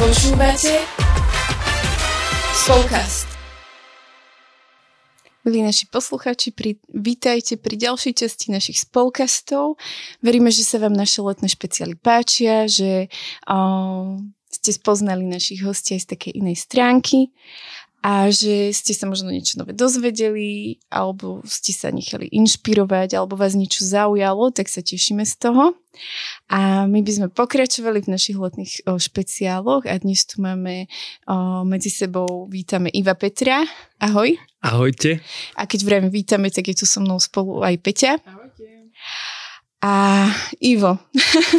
Počúvate Spolkast. Milí naši posluchači, pri, vítajte pri ďalšej časti našich spolkastov. Veríme, že sa vám naše letné špeciály páčia, že o, ste spoznali našich hostí aj z takej inej stránky a že ste sa možno niečo nové dozvedeli, alebo ste sa nechali inšpirovať, alebo vás niečo zaujalo, tak sa tešíme z toho. A my by sme pokračovali v našich letných o, špeciáloch a dnes tu máme o, medzi sebou, vítame Iva Petra. Ahoj. Ahojte. A keď vrajme vítame, tak je tu so mnou spolu aj Peťa. Ahojte. A Ivo,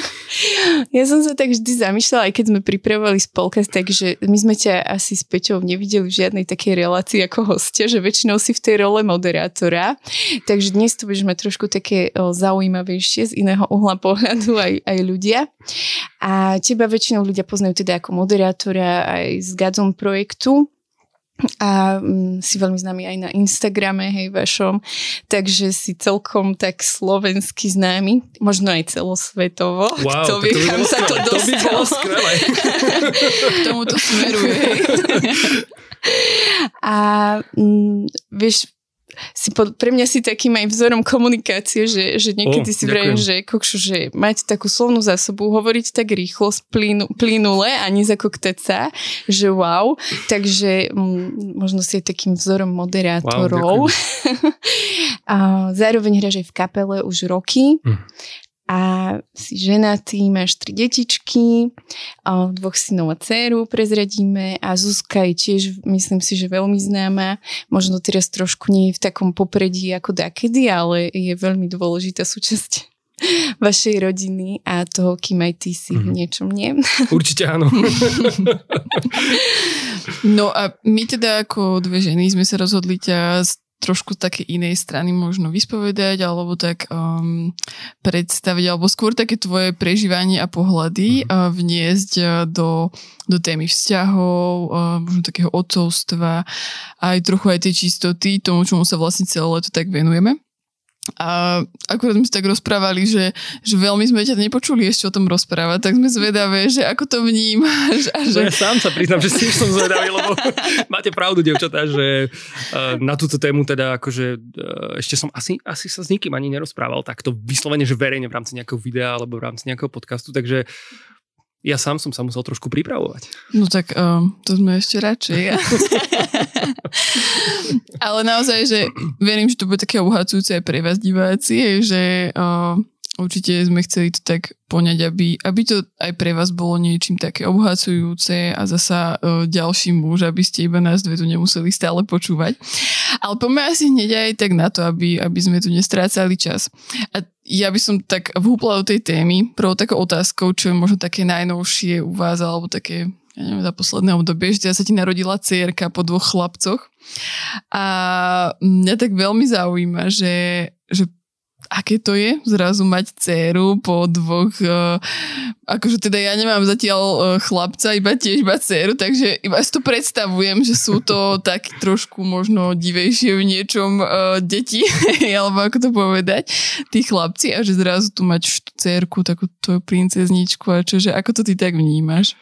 ja som sa tak vždy zamýšľala, aj keď sme pripravovali spolkaz, takže my sme ťa asi s Peťou nevideli v žiadnej takej relácii ako hostia, že väčšinou si v tej role moderátora. Takže dnes to budeš mať trošku také zaujímavejšie z iného uhla pohľadu aj, aj ľudia. A teba väčšinou ľudia poznajú teda ako moderátora aj z Gadzon projektu a um, si veľmi známy aj na Instagrame, hej, vašom, takže si celkom tak slovensky známy, možno aj celosvetovo. Wow, to vie, kam sa to To by bolo dostalo. K tomu to smeruje. a um, vieš, si pod, pre mňa si takým aj vzorom komunikácie, že, že niekedy O, si ďakujem. že kokšu, že mať takú slovnú zásobu, hovoriť tak rýchlo, splínu, plynule a nezakoktať sa, že wow. Takže mm, možno si je takým vzorom moderátorov. a zároveň hráš aj v kapele už roky. Hm. A si ženatý, máš tri detičky, dvoch synov a dceru prezradíme a Zuzka je tiež, myslím si, že veľmi známa. Možno teraz trošku nie je v takom popredí ako dakedy, ale je veľmi dôležitá súčasť vašej rodiny a toho, kým aj ty si v Mhm. niečom nie. Určite áno. No a my teda ako dve ženy sme sa rozhodli ťa trošku také inej strany možno vyspovedať alebo tak um, predstaviť, alebo skôr také tvoje prežívanie a pohľady uh, vniesť uh, do, do témy vzťahov, uh, možno takého odcovstva, aj trochu aj tej čistoty, tomu, čomu sa vlastne celé leto tak venujeme. A akurát sme tak rozprávali, že, že veľmi sme ťa nepočuli ešte o tom rozprávať, tak sme zvedavé, že ako to vnímaš a Že že ja sám sa priznám, že si som zvedavý, lebo máte pravdu, devčatá, že eh, na túto tému teda akože eh, ešte som asi, asi sa s nikým ani nerozprával takto vyslovene, že verejne v rámci nejakého videa alebo v rámci nejakého podcastu, takže ja sám som sa musel trošku pripravovať. No tak um, to sme ešte radšej. Ale naozaj, že verím, že to bude také obohacujúce aj pre vás diváci, že uh, určite sme chceli to tak poňať, aby, aby to aj pre vás bolo niečím také obohacujúce a zasa uh, ďalší muž, aby ste iba nás dve tu nemuseli stále počúvať. Ale poďme asi hneď aj tak na to, aby, aby sme tu nestrácali čas. A ja by som tak vhúpla do tej témy prvou takou otázkou, čo je možno také najnovšie u vás, alebo také, ja neviem, za posledné obdobie, že teda sa ti narodila dcerka po dvoch chlapcoch. A mňa tak veľmi zaujíma, že, že aké to je zrazu mať dceru po dvoch, uh, akože teda ja nemám zatiaľ uh, chlapca, iba tiež iba dceru, takže iba si to predstavujem, že sú to tak trošku možno divejšie v niečom uh, deti, alebo ako to povedať, tí chlapci a že zrazu tu mať dcerku, takú tvoju princezničku a čože, ako to ty tak vnímaš?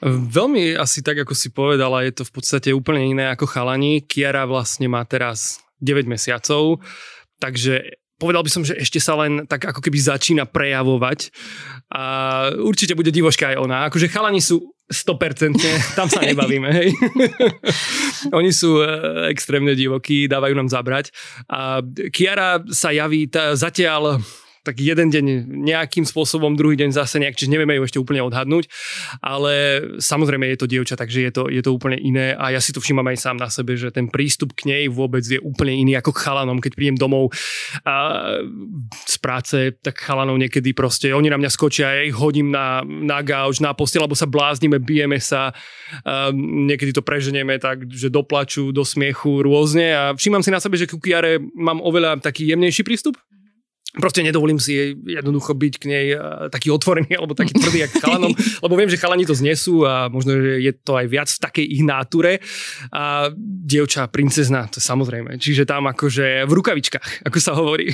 Veľmi asi tak, ako si povedala, je to v podstate úplne iné ako chalani. Kiara vlastne má teraz 9 mesiacov, takže povedal by som, že ešte sa len tak ako keby začína prejavovať a určite bude divoška aj ona. Akože chalani sú 100%, tam sa nebavíme, hej. Oni sú e, extrémne divokí, dávajú nám zabrať. A Kiara sa javí tá, zatiaľ tak jeden deň nejakým spôsobom, druhý deň zase nejak, čiže nevieme ju ešte úplne odhadnúť, ale samozrejme je to dievča, takže je to, je to úplne iné a ja si to všímam aj sám na sebe, že ten prístup k nej vôbec je úplne iný ako k chalanom, keď prídem domov a z práce, tak chalanov niekedy proste, oni na mňa skočia, ja ich hodím na, na gauč, na postel, alebo sa bláznime, bijeme sa, a niekedy to preženieme tak, že doplačú, do smiechu rôzne a všímam si na sebe, že ku Kiare mám oveľa taký jemnejší prístup, Proste nedovolím si jednoducho byť k nej uh, taký otvorený alebo taký tvrdý jak chalanom, lebo viem, že chalani to znesú a možno, že je to aj viac v takej ich náture. A dievča, princezna, to samozrejme. Čiže tam akože v rukavičkách, ako sa hovorí.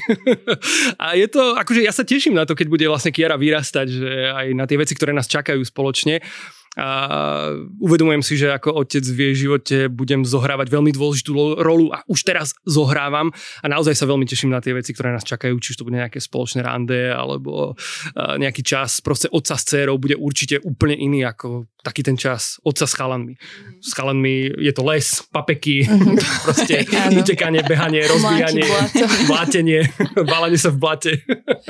a je to, akože ja sa teším na to, keď bude vlastne Kiara vyrastať, že aj na tie veci, ktoré nás čakajú spoločne. A uvedomujem si, že ako otec v jej živote budem zohrávať veľmi dôležitú rolu a už teraz zohrávam a naozaj sa veľmi teším na tie veci, ktoré nás čakajú, či už to bude nejaké spoločné rande alebo nejaký čas proste otca s dcerou bude určite úplne iný ako taký ten čas otca s chalanmi. S chalanmi je to les, papeky, mhm. proste utekanie, behanie, rozbíjanie, blátenie, válenie sa v blate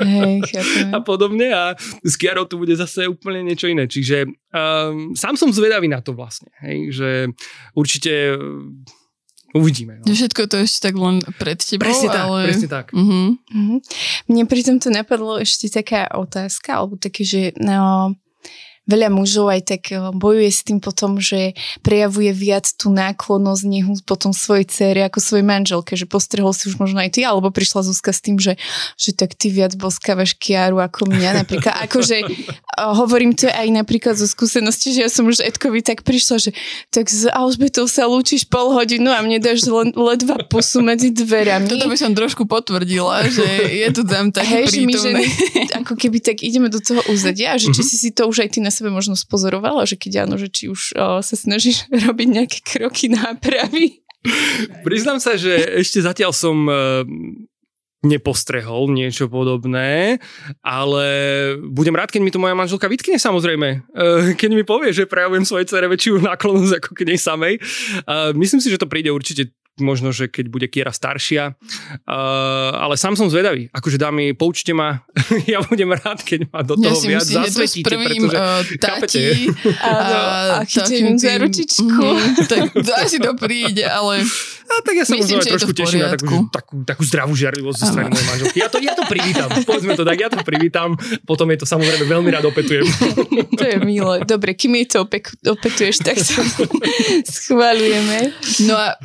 Hej, a podobne a s Kiarou tu bude zase úplne niečo iné. Čiže um, sám som zvedavý na to vlastne, hej, že určite Uvidíme. No. Všetko to ešte tak len pred tebou, presne tak, ale... Presne tak. Uh-huh. Uh-huh. Mne pri tomto napadlo ešte taká otázka, alebo také, že no, veľa mužov aj tak eh, bojuje s tým potom, že prejavuje viac tú náklonnosť nehu potom svojej cére ako svojej manželke, že postrehol si už možno aj ty, alebo prišla Zuzka s tým, že, že tak ty viac boskávaš Kiaru ako mňa napríklad. Akože hovorím to aj napríklad zo skúsenosti, že ja som už Edkovi tak prišla, že tak s Alžbetou sa lúčiš pol hodinu a mne dáš len, ledva pusu medzi dverami. Toto by som trošku potvrdila, že je tu tam taký Hej, prítomný. Že my ženy, ako keby tak ideme do toho uzadia, že či mhm. si si to už aj ty na sebe možno spozorovala, že keď áno, že či už o, sa snažíš robiť nejaké kroky nápravy? Priznám sa, že ešte zatiaľ som e, nepostrehol niečo podobné, ale budem rád, keď mi to moja manželka vytkne samozrejme. E, keď mi povie, že prejavujem svojej cere väčšiu náklonnosť ako k nej samej. Myslím si, že to príde určite možno, že keď bude Kiera staršia. Uh, ale sám som zvedavý. Akože dámy, poučte ma. ja budem rád, keď ma do toho ja viac zasvetíte. Prvým pretože, uh, tati a, a chytím za ručičku. Mm, tak asi to príde, ale a tak ja sa myslím, možno trošku teším na takú, takú, takú zdravú žiarlivosť zo strany mojej manželky. Ja to, ja to privítam. Povedzme to tak, ja to privítam. Potom je to samozrejme veľmi rád opetujem. to je milé. Dobre, kým je to opek, opetuješ, tak to schválujeme. No a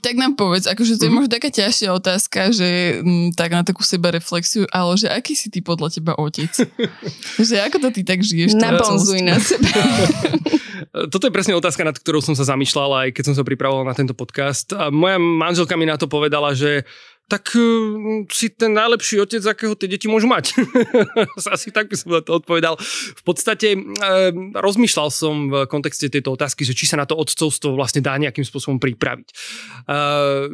tak nám povedz, akože to je mhm. možno taká ťažšia otázka, že m, mm, tak na takú seba reflexiu, ale že aký si ty podľa teba otec? že ako to ty tak žiješ? Nabonzuj na seba. Toto je presne otázka, nad ktorou som sa zamýšľal aj keď som sa pripravoval na tento podcast. A moja manželka mi na to povedala, že tak uh, si ten najlepší otec, akého tie deti môžu mať. Asi tak by som to odpovedal. V podstate uh, rozmýšľal som v kontexte tejto otázky, že či sa na to otcovstvo vlastne dá nejakým spôsobom pripraviť. Uh,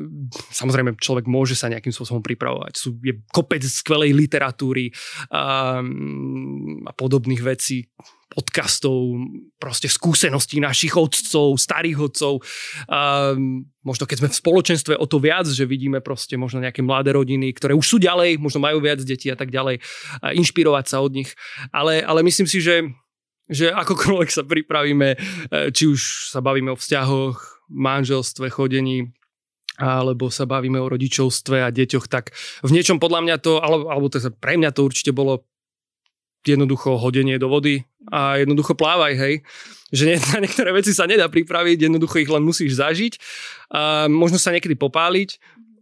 samozrejme, človek môže sa nejakým spôsobom pripravovať. Sú, je kopec skvelej literatúry a podobných vecí podcastov, proste skúseností našich otcov, starých otcov. Um, možno keď sme v spoločenstve o to viac, že vidíme proste možno nejaké mladé rodiny, ktoré už sú ďalej, možno majú viac detí a tak ďalej, a inšpirovať sa od nich. Ale, ale myslím si, že, že akokoľvek sa pripravíme, e, či už sa bavíme o vzťahoch, manželstve, chodení, alebo sa bavíme o rodičovstve a deťoch, tak v niečom podľa mňa to, alebo, alebo to pre mňa to určite bolo jednoducho hodenie do vody a jednoducho plávaj, hej. Že na niektoré veci sa nedá pripraviť, jednoducho ich len musíš zažiť. A možno sa niekedy popáliť,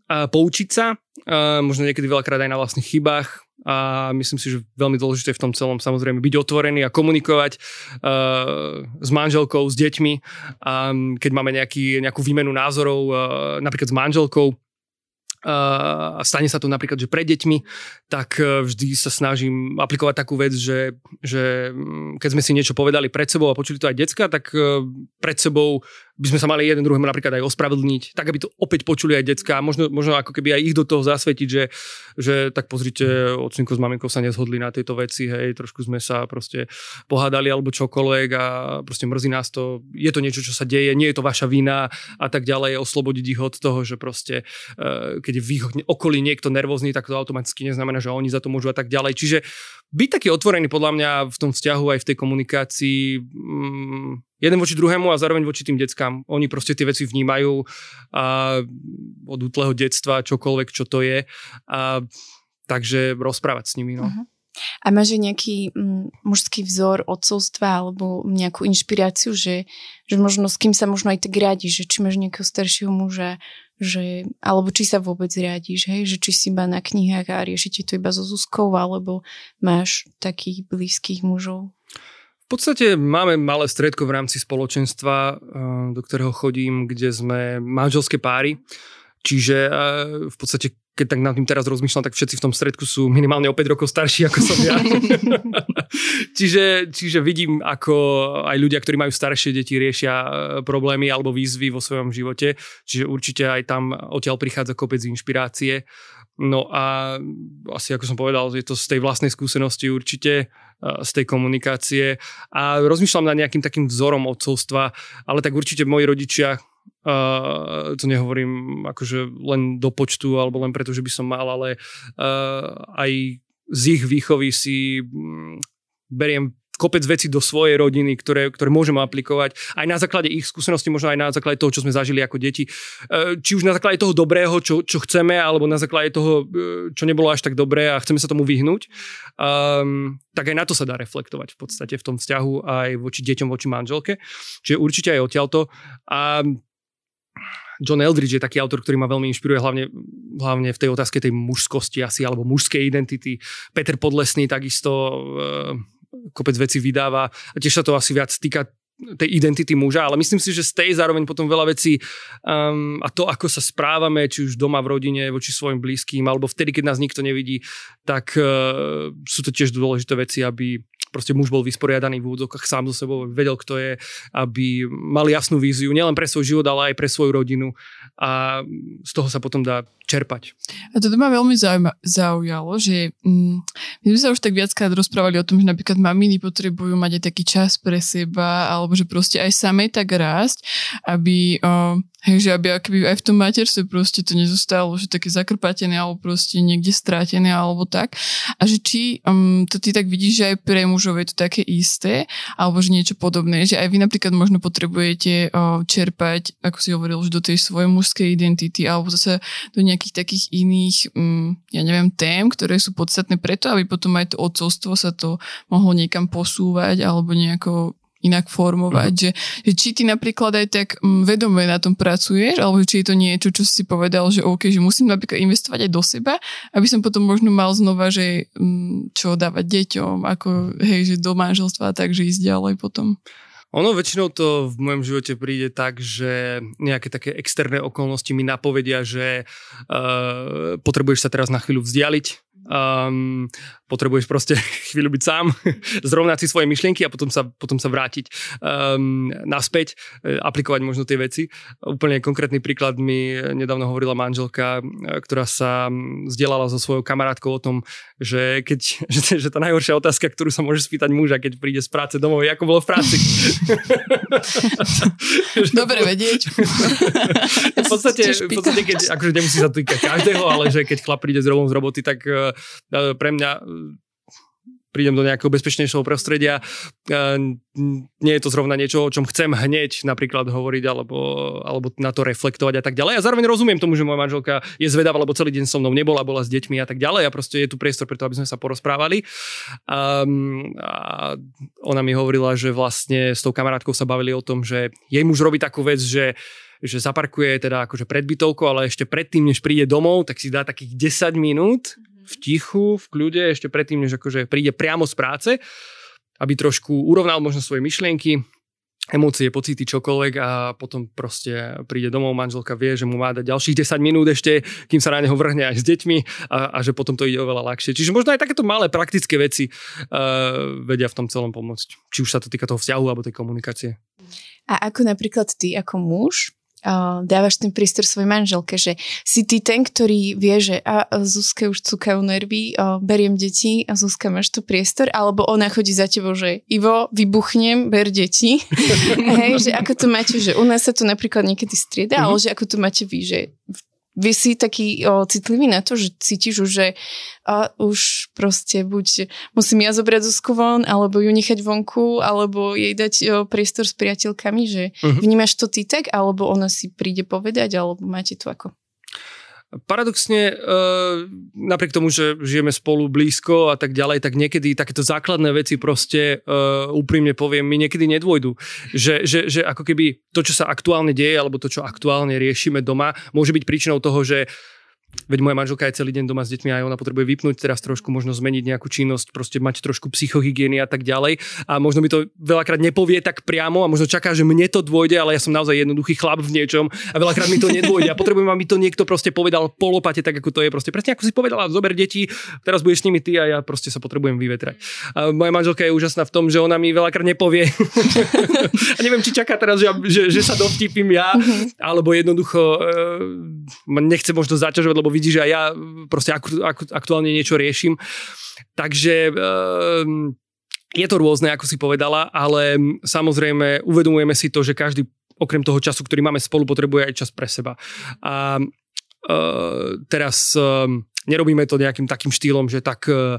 a poučiť sa, a možno niekedy veľakrát aj na vlastných chybách a myslím si, že veľmi dôležité v tom celom samozrejme byť otvorený a komunikovať uh, s manželkou, s deťmi. A keď máme nejaký, nejakú výmenu názorov, uh, napríklad s manželkou, stane sa to napríklad, že pred deťmi, tak e, vždy sa snažím aplikovať takú vec, že, že mm, keď sme si niečo povedali pred sebou a počuli to aj decka, tak e, pred sebou by sme sa mali jeden druhému napríklad aj ospravedlniť, tak aby to opäť počuli aj decka možno, možno ako keby aj ich do toho zasvetiť, že, že tak pozrite, ocinko s maminkou sa nezhodli na tejto veci, hej, trošku sme sa proste pohádali alebo čokoľvek a proste mrzí nás to, je to niečo, čo sa deje, nie je to vaša vina a tak ďalej, oslobodiť ich od toho, že proste uh, keď je v ich okolí niekto nervózny, tak to automaticky neznamená, že oni za to môžu a tak ďalej. Čiže byť taký otvorený podľa mňa v tom vzťahu aj v tej komunikácii mm, jeden voči druhému a zároveň voči tým deckám. Oni proste tie veci vnímajú a od útleho detstva, čokoľvek, čo to je. A, takže rozprávať s nimi. No. Uh-huh. A máš nejaký mm, mužský vzor odcovstva alebo nejakú inšpiráciu, že, že možno s kým sa možno aj tak riadiš, že či máš nejakého staršieho muža, že, alebo či sa vôbec riadiš, hej, že či si iba na knihách a riešite to iba so Zuzkou, alebo máš takých blízkych mužov? V podstate máme malé stredko v rámci spoločenstva, eh, do ktorého chodím, kde sme manželské páry. Čiže eh, v podstate keď tak nad tým teraz rozmýšľam, tak všetci v tom stredku sú minimálne o 5 rokov starší ako som ja. čiže, čiže vidím, ako aj ľudia, ktorí majú staršie deti, riešia e, problémy alebo výzvy vo svojom živote. Čiže určite aj tam odtiaľ prichádza kopec inšpirácie. No a asi ako som povedal, je to z tej vlastnej skúsenosti určite, z tej komunikácie a rozmýšľam nad nejakým takým vzorom odcovstva, ale tak určite moji rodičia, Uh, to nehovorím akože len do počtu alebo len preto, že by som mal, ale uh, aj z ich výchovy si um, beriem kopec veci do svojej rodiny, ktoré, ktoré môžeme aplikovať aj na základe ich skúseností, možno aj na základe toho, čo sme zažili ako deti. Či už na základe toho dobrého, čo, čo chceme, alebo na základe toho, čo nebolo až tak dobré a chceme sa tomu vyhnúť, um, tak aj na to sa dá reflektovať v podstate v tom vzťahu aj voči deťom, voči manželke. Čiže určite aj odtiaľto. A John Eldridge je taký autor, ktorý ma veľmi inšpiruje, hlavne, hlavne v tej otázke tej mužskosti asi, alebo mužskej identity. Peter Podlesný takisto uh, kopec veci vydáva a tiež sa to asi viac týka tej identity muža, ale myslím si, že z tej zároveň potom veľa vecí um, a to, ako sa správame, či už doma v rodine, voči svojim blízkym, alebo vtedy, keď nás nikto nevidí, tak uh, sú to tiež dôležité veci, aby proste muž bol vysporiadaný v úvodzovkách sám so sebou, vedel, kto je, aby mal jasnú víziu, nielen pre svoj život, ale aj pre svoju rodinu a z toho sa potom dá čerpať. A toto ma veľmi zaujalo, že mm, my sme sa už tak viackrát rozprávali o tom, že napríklad maminy potrebujú mať aj taký čas pre seba, alebo že proste aj samej tak rásť, aby o, Hej, že aby akoby aj v tom materstve proste to nezostalo, že také zakrpatené alebo proste niekde strátené alebo tak. A že či um, to ty tak vidíš, že aj pre mužov je to také isté alebo že niečo podobné, že aj vy napríklad možno potrebujete uh, čerpať, ako si hovoril, že do tej svojej mužskej identity alebo zase do nejakých takých iných, um, ja neviem, tém, ktoré sú podstatné preto, aby potom aj to odcovstvo sa to mohlo niekam posúvať alebo nejako inak formovať, uh-huh. že, že či ty napríklad aj tak um, vedome na tom pracuješ, alebo či je to niečo, čo si povedal, že OK, že musím napríklad investovať aj do seba, aby som potom možno mal znova, že um, čo dávať deťom, ako hej, že do manželstva, takže ísť ďalej potom. Ono väčšinou to v mojom živote príde tak, že nejaké také externé okolnosti mi napovedia, že uh, potrebuješ sa teraz na chvíľu vzdialiť um, potrebuješ proste chvíľu byť sám, zrovnať si svoje myšlienky a potom sa, potom sa vrátiť um, naspäť, e, aplikovať možno tie veci. Úplne konkrétny príklad mi nedávno hovorila manželka, e, ktorá sa vzdielala so svojou kamarátkou o tom, že keď, že, že tá najhoršia otázka, ktorú sa môže spýtať muža, keď príde z práce domov, je ako bolo v práci. Dobre vedieť. v podstate, v podstate keď, akože nemusí sa týkať každého, ale že keď chlap príde z z roboty, tak e, E, pre mňa e, prídem do nejakého bezpečnejšieho prostredia. E, nie je to zrovna niečo, o čom chcem hneď napríklad hovoriť alebo, alebo na to reflektovať a tak ďalej. A zároveň rozumiem tomu, že moja manželka je zvedavá, lebo celý deň so mnou nebola, bola s deťmi a tak ďalej a proste je tu priestor preto, aby sme sa porozprávali. Um, a ona mi hovorila, že vlastne s tou kamarátkou sa bavili o tom, že jej muž robí takú vec, že že zaparkuje teda akože pred bytovkou, ale ešte predtým, než príde domov, tak si dá takých 10 minút v tichu, v kľude, ešte predtým, než akože príde priamo z práce, aby trošku urovnal možno svoje myšlienky, emócie, pocity, čokoľvek a potom proste príde domov, manželka vie, že mu má dať ďalších 10 minút ešte, kým sa na neho vrhne aj s deťmi a, a že potom to ide oveľa ľahšie. Čiže možno aj takéto malé praktické veci uh, vedia v tom celom pomôcť. Či už sa to týka toho vzťahu alebo tej komunikácie. A ako napríklad ty ako muž uh, dávaš ten prístor svojej manželke, že si ty ten, ktorý vie, že a Zuzke už cukajú nervy, uh, beriem deti a Zuzka máš tu priestor, alebo ona chodí za tebou, že Ivo, vybuchnem, ber deti. Hej, že ako to máte, že u nás sa to napríklad niekedy strieda, mm-hmm. ale že ako to máte vy, že vy si taký o, citlivý na to, že cítiš už, že a, už proste buď musím ja zobrať Zuzku von, alebo ju nechať vonku, alebo jej dať o, priestor s priateľkami, že uh-huh. vnímaš to ty tak, alebo ona si príde povedať, alebo máte to ako? Paradoxne, uh, napriek tomu, že žijeme spolu blízko a tak ďalej, tak niekedy takéto základné veci proste uh, úprimne poviem, mi niekedy nedôjdu. Že, že, že ako keby to, čo sa aktuálne deje, alebo to, čo aktuálne riešime doma, môže byť príčinou toho, že veď moja manželka je celý deň doma s deťmi a ona potrebuje vypnúť teraz trošku, možno zmeniť nejakú činnosť, proste mať trošku psychohygieny a tak ďalej. A možno mi to veľakrát nepovie tak priamo a možno čaká, že mne to dôjde, ale ja som naozaj jednoduchý chlap v niečom a veľakrát mi to nedôjde. A potrebujem, aby to niekto proste povedal polopate, tak ako to je. Proste presne ako si povedala, zober deti, teraz budeš s nimi ty a ja proste sa potrebujem vyvetrať. A moja manželka je úžasná v tom, že ona mi veľakrát nepovie. a neviem, či čaká teraz, že, že, že sa dovtipím ja, mhm. alebo jednoducho e, nechce možno zaťažovať, lebo vidí, že aj ja proste aktu, aktu, aktuálne niečo riešim. Takže e, je to rôzne, ako si povedala, ale samozrejme uvedomujeme si to, že každý okrem toho času, ktorý máme spolu, potrebuje aj čas pre seba. A uh, teraz uh, nerobíme to nejakým takým štýlom, že tak uh,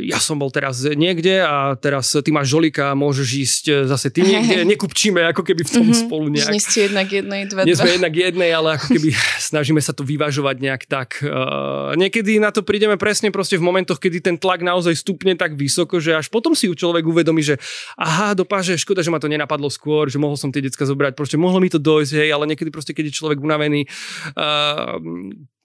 ja som bol teraz niekde a teraz ty máš žolika a môžeš ísť e, zase ty niekde. Nekupčíme ako keby v tom mm-hmm. spolu nejak. Nie ste jednak jednej, dva, Nie sme jednak jednej, ale ako keby snažíme sa to vyvažovať nejak tak. Niekedy na to prídeme presne proste v momentoch, kedy ten tlak naozaj stupne tak vysoko, že až potom si u človek uvedomí, že aha, dopáže, škoda, že ma to nenapadlo skôr, že mohol som tie decka zobrať, proste mohlo mi to dojsť, hej, ale niekedy proste, keď je človek unavený, uh,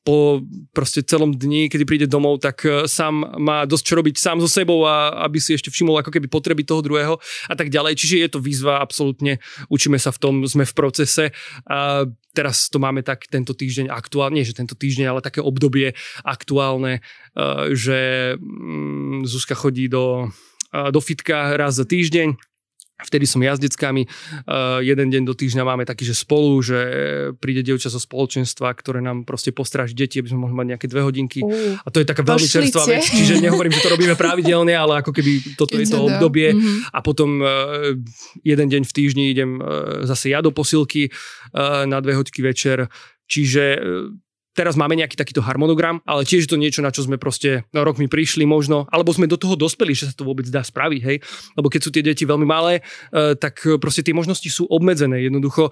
po proste celom dni, kedy príde domov, tak e, sám má dosť čo robiť sám so sebou a aby si ešte všimol ako keby potreby toho druhého a tak ďalej. Čiže je to výzva, absolútne učíme sa v tom, sme v procese. A teraz to máme tak tento týždeň aktuálne, nie že tento týždeň, ale také obdobie aktuálne, e, že mm, Zuzka chodí do, e, do fitka raz za týždeň, Vtedy som ja s deckami. Uh, jeden deň do týždňa máme taký, že spolu, že príde dievča zo spoločenstva, ktoré nám proste postráži deti, aby sme mohli mať nejaké dve hodinky. Uh, a to je taká veľmi čerstvá vec. Čiže nehovorím, že to robíme pravidelne, ale ako keby toto je to obdobie. Mm-hmm. A potom uh, jeden deň v týždni idem uh, zase ja do posilky na dve hodky večer. Čiže teraz máme nejaký takýto harmonogram, ale tiež je to niečo, na čo sme proste no, rok mi prišli možno, alebo sme do toho dospeli, že sa to vôbec dá spraviť, hej. Lebo keď sú tie deti veľmi malé, uh, tak proste tie možnosti sú obmedzené. Jednoducho,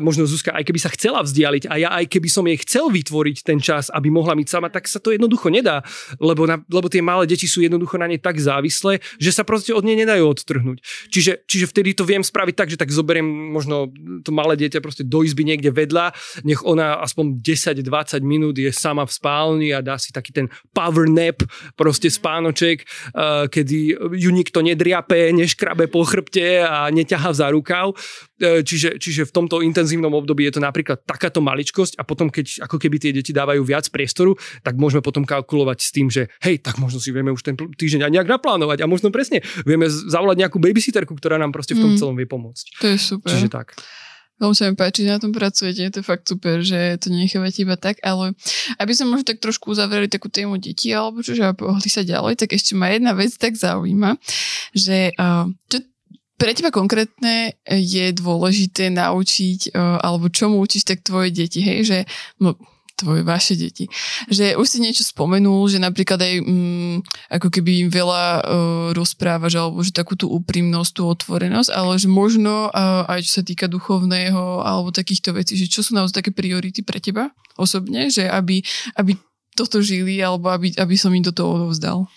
možno Zuzka, aj keby sa chcela vzdialiť a ja aj keby som jej chcel vytvoriť ten čas, aby mohla byť sama, tak sa to jednoducho nedá, lebo, na, lebo tie malé deti sú jednoducho na nej tak závislé, že sa proste od nej nedajú odtrhnúť. Čiže, čiže vtedy to viem spraviť tak, že tak zoberiem možno to malé dieťa proste do izby niekde vedľa, nech ona aspoň 10-20 20 minút je sama v spálni a dá si taký ten power nap, proste spánoček, uh, kedy ju nikto nedriape, neškrabe po chrbte a neťaha za rukav. Uh, čiže, čiže v tomto intenzívnom období je to napríklad takáto maličkosť a potom, keď ako keby tie deti dávajú viac priestoru, tak môžeme potom kalkulovať s tým, že hej, tak možno si vieme už ten týždeň aj nejak naplánovať a možno presne vieme zavolať nejakú babysitterku, ktorá nám proste v tom mm. celom vie pomôcť. To je super. Čiže tak. Veľmi sa mi páči, že na tom pracujete, to je fakt super, že to nenechávate iba tak, ale aby sme možno tak trošku uzavreli takú tému detí, alebo čo, že pohli sa ďalej, tak ešte ma jedna vec tak zaujíma, že čo pre teba konkrétne je dôležité naučiť, alebo čomu učíš tak tvoje deti, hej, že no, tvoje, vaše deti. Že už si niečo spomenul, že napríklad aj mm, ako keby im veľa uh, rozprávaš, alebo že takú tú úprimnosť, tú otvorenosť, ale že možno uh, aj čo sa týka duchovného alebo takýchto vecí, že čo sú naozaj také priority pre teba osobne, že aby, aby toto žili alebo aby, aby som im do toho odovzdal.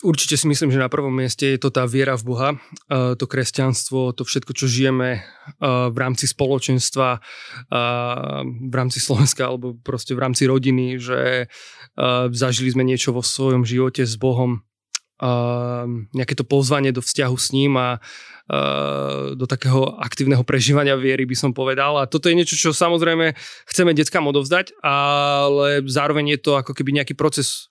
Určite si myslím, že na prvom mieste je to tá viera v Boha, to kresťanstvo, to všetko, čo žijeme v rámci spoločenstva, v rámci Slovenska alebo proste v rámci rodiny, že zažili sme niečo vo svojom živote s Bohom, nejaké to pozvanie do vzťahu s ním a do takého aktívneho prežívania viery by som povedal. A toto je niečo, čo samozrejme chceme deckám odovzdať, ale zároveň je to ako keby nejaký proces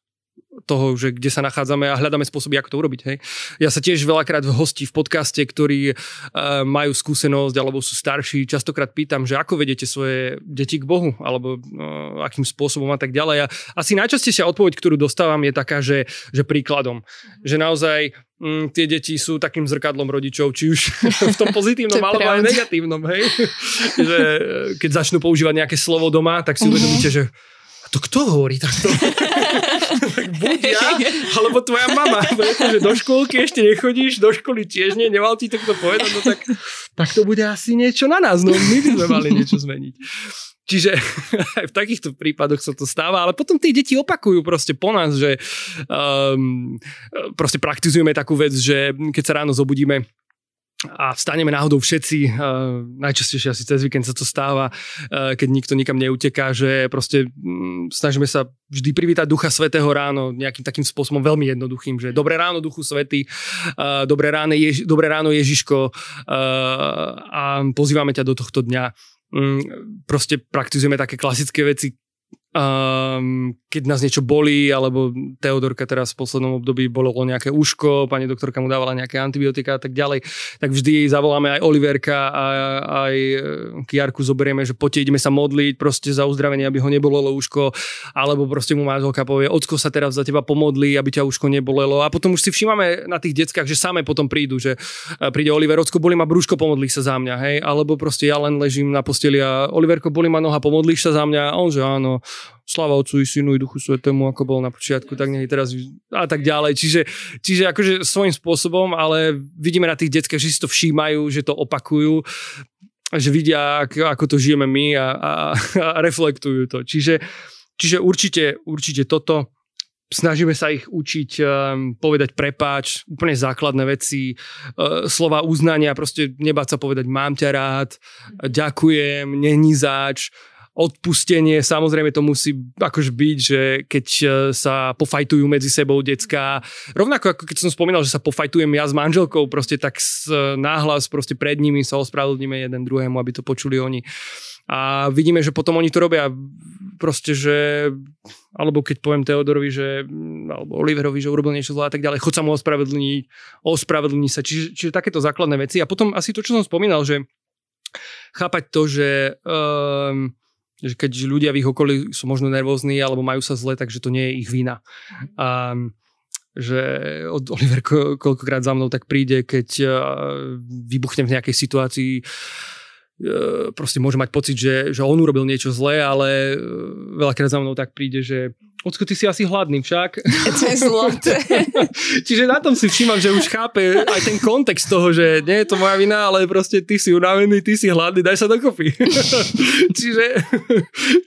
toho, že kde sa nachádzame a hľadáme spôsoby, ako to urobiť. Hej. Ja sa tiež veľakrát hostí v podcaste, ktorí uh, majú skúsenosť alebo sú starší, častokrát pýtam, že ako vedete svoje deti k Bohu alebo uh, akým spôsobom a tak ďalej. A asi najčastejšia odpoveď, ktorú dostávam je taká, že, že príkladom. Že naozaj mm, tie deti sú takým zrkadlom rodičov, či už v tom pozitívnom alebo aj negatívnom. Hej. že e, keď začnú používať nejaké slovo doma, tak si uh-huh. uvedomíte, že to kto hovorí takto? Buď ja, alebo tvoja mama. Pretože do škôlky ešte nechodíš, do školy tiež nie, nemal ti to povedať, no tak, tak to bude asi niečo na nás, no my by sme mali niečo zmeniť. Čiže aj v takýchto prípadoch sa to stáva, ale potom tí deti opakujú proste po nás, že um, proste praktizujeme takú vec, že keď sa ráno zobudíme, a vstaneme náhodou všetci, uh, najčastejšie asi cez víkend sa to stáva, uh, keď nikto nikam neuteká, že proste um, snažíme sa vždy privítať Ducha Svetého ráno nejakým takým spôsobom veľmi jednoduchým, že dobré ráno Duchu Svety, uh, dobré, ráno Ježi, dobré ráno Ježiško a pozývame ťa do tohto dňa. Um, proste praktizujeme také klasické veci, um, keď nás niečo bolí, alebo Teodorka teraz v poslednom období bolo nejaké uško, pani doktorka mu dávala nejaké antibiotika a tak ďalej, tak vždy jej zavoláme aj Oliverka a aj e, Kiarku zoberieme, že poďte, ideme sa modliť proste za uzdravenie, aby ho nebolelo uško, alebo proste mu manželka povie, ocko sa teraz za teba pomodlí, aby ťa uško nebolelo. A potom už si všímame na tých deckách, že same potom prídu, že e, príde Oliver, ocko, boli ma brúško, pomodlí sa za mňa, hej, alebo proste ja len ležím na posteli a Oliverko, boli ma noha, pomodlíš sa za mňa? A on, že áno, Slava Otcu i Synu i Duchu Svetému, ako bol na počiatku, tak nech teraz a tak ďalej. Čiže, čiže akože svojím spôsobom, ale vidíme na tých deckách, že si to všímajú, že to opakujú, že vidia, ako, to žijeme my a, a, a reflektujú to. Čiže, čiže určite, určite toto snažíme sa ich učiť um, povedať prepáč, úplne základné veci, uh, slova uznania, proste nebáť sa povedať mám ťa rád, ďakujem, nenizáč, odpustenie, samozrejme to musí akož byť, že keď e, sa pofajtujú medzi sebou decka, rovnako ako keď som spomínal, že sa pofajtujem ja s manželkou, proste tak náhlas proste pred nimi sa ospravedlníme jeden druhému, aby to počuli oni. A vidíme, že potom oni to robia proste, že alebo keď poviem Teodorovi, že alebo Oliverovi, že urobil niečo zlé a tak ďalej, chod sa mu ospravedlniť, ospravedlní sa. Čiže, čiže takéto základné veci. A potom asi to, čo som spomínal, že chápať to, že um, že keď ľudia v ich okolí sú možno nervózni alebo majú sa zle, takže to nie je ich vina. A, že od Oliver koľkokrát za mnou tak príde, keď vybuchnem v nejakej situácii, proste môže mať pocit, že, že on urobil niečo zlé, ale e, veľakrát za mnou tak príde, že Ocko, ty si asi hladný však. To je zlaté. Čiže na tom si všímam, že už chápe aj ten kontext toho, že nie je to moja vina, ale proste ty si unavený, ty si hladný, daj sa dokopy. čiže,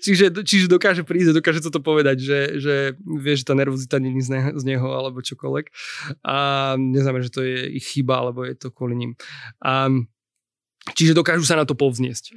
čiže, čiže dokáže prísť, dokáže toto povedať, že, že vie, že tá nervozita je z neho alebo čokoľvek. A neznamená, že to je ich chyba, alebo je to kvôli ním. A, čiže dokážu sa na to povzniesť.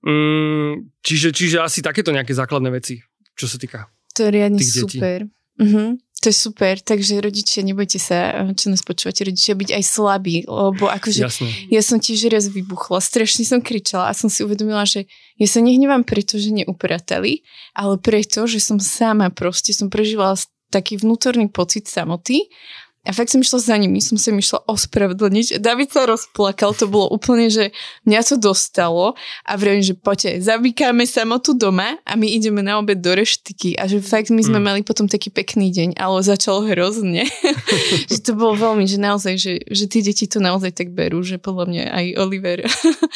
Mm, čiže, čiže asi takéto nejaké základné veci, čo sa týka to je riadne super. Uh-huh. To je super, takže rodičia, nebojte sa, čo nás počúvate, rodičia, byť aj slabí, lebo akože Jasne. ja som tiež raz vybuchla, strašne som kričala a som si uvedomila, že ja sa nehnevám preto, že neupratali, ale preto, že som sama proste, som prežívala taký vnútorný pocit samoty a fakt som išla za nimi, som sa im išla ospravedlniť. David sa rozplakal, to bolo úplne, že mňa to dostalo a vravím, že poďte, zavíkáme samotu doma a my ideme na obed do reštiky a že fakt my sme mm. mali potom taký pekný deň, ale začalo hrozne. že to bolo veľmi, že naozaj, že, že tí deti to naozaj tak berú, že podľa mňa aj Oliver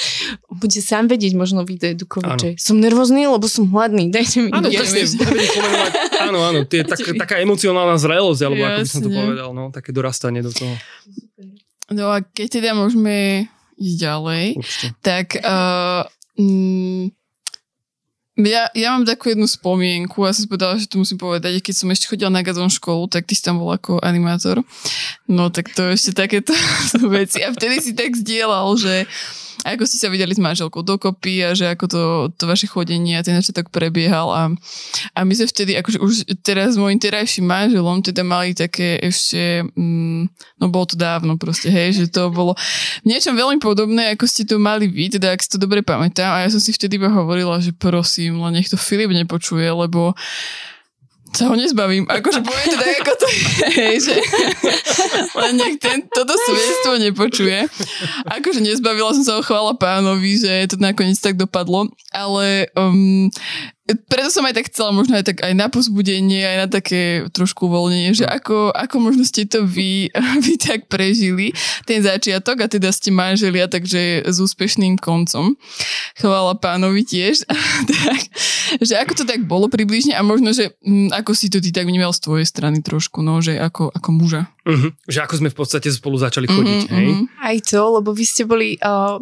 bude sám vedieť možno vyedukovať, že som nervózny, lebo som hladný, dajte mi áno, áno, áno, tie, tak, taká emocionálna zrelosť, alebo Jasne. ako by som to povedal, no také dorastanie do toho. No a keď teda môžeme ísť ďalej, Určite. tak uh, mm, ja, ja mám takú jednu spomienku a som si povedala, že to musím povedať, keď som ešte chodila na Gazon školu, tak ty si tam bol ako animátor. No tak to ešte takéto veci. A vtedy si tak zdieľal, že uh, a ako ste sa videli s manželkou dokopy a že ako to, to vaše chodenie a ten začiatok prebiehal a, a my sme vtedy, akože už teraz s môjim terajším manželom teda mali také ešte, mm, no bolo to dávno proste, hej, že to bolo niečo veľmi podobné, ako ste to mali vy, teda ak si to dobre pamätám. A ja som si vtedy iba hovorila, že prosím, len nech to Filip nepočuje, lebo sa ho nezbavím. Akože poviem to tak, ako to je, že len nech ten, toto svedectvo nepočuje. Akože nezbavila som sa ho chvála pánovi, že to nakoniec tak dopadlo, ale um, preto som aj tak chcela možno aj tak aj na pozbudenie, aj na také trošku uvoľnenie, že ako, ako možno ste to vy, vy tak prežili, ten začiatok a teda ste manželia, takže s úspešným koncom. Chvála pánovi tiež. tak, že ako to tak bolo približne a možno, že m, mm, ako si to ty tak vnímal z tvojej strany trošku, no, že ako, ako muža. Uh-huh. Že ako sme v podstate spolu začali chodiť, uh-huh, hej? Uh-huh. Aj to, lebo vy ste boli... Uh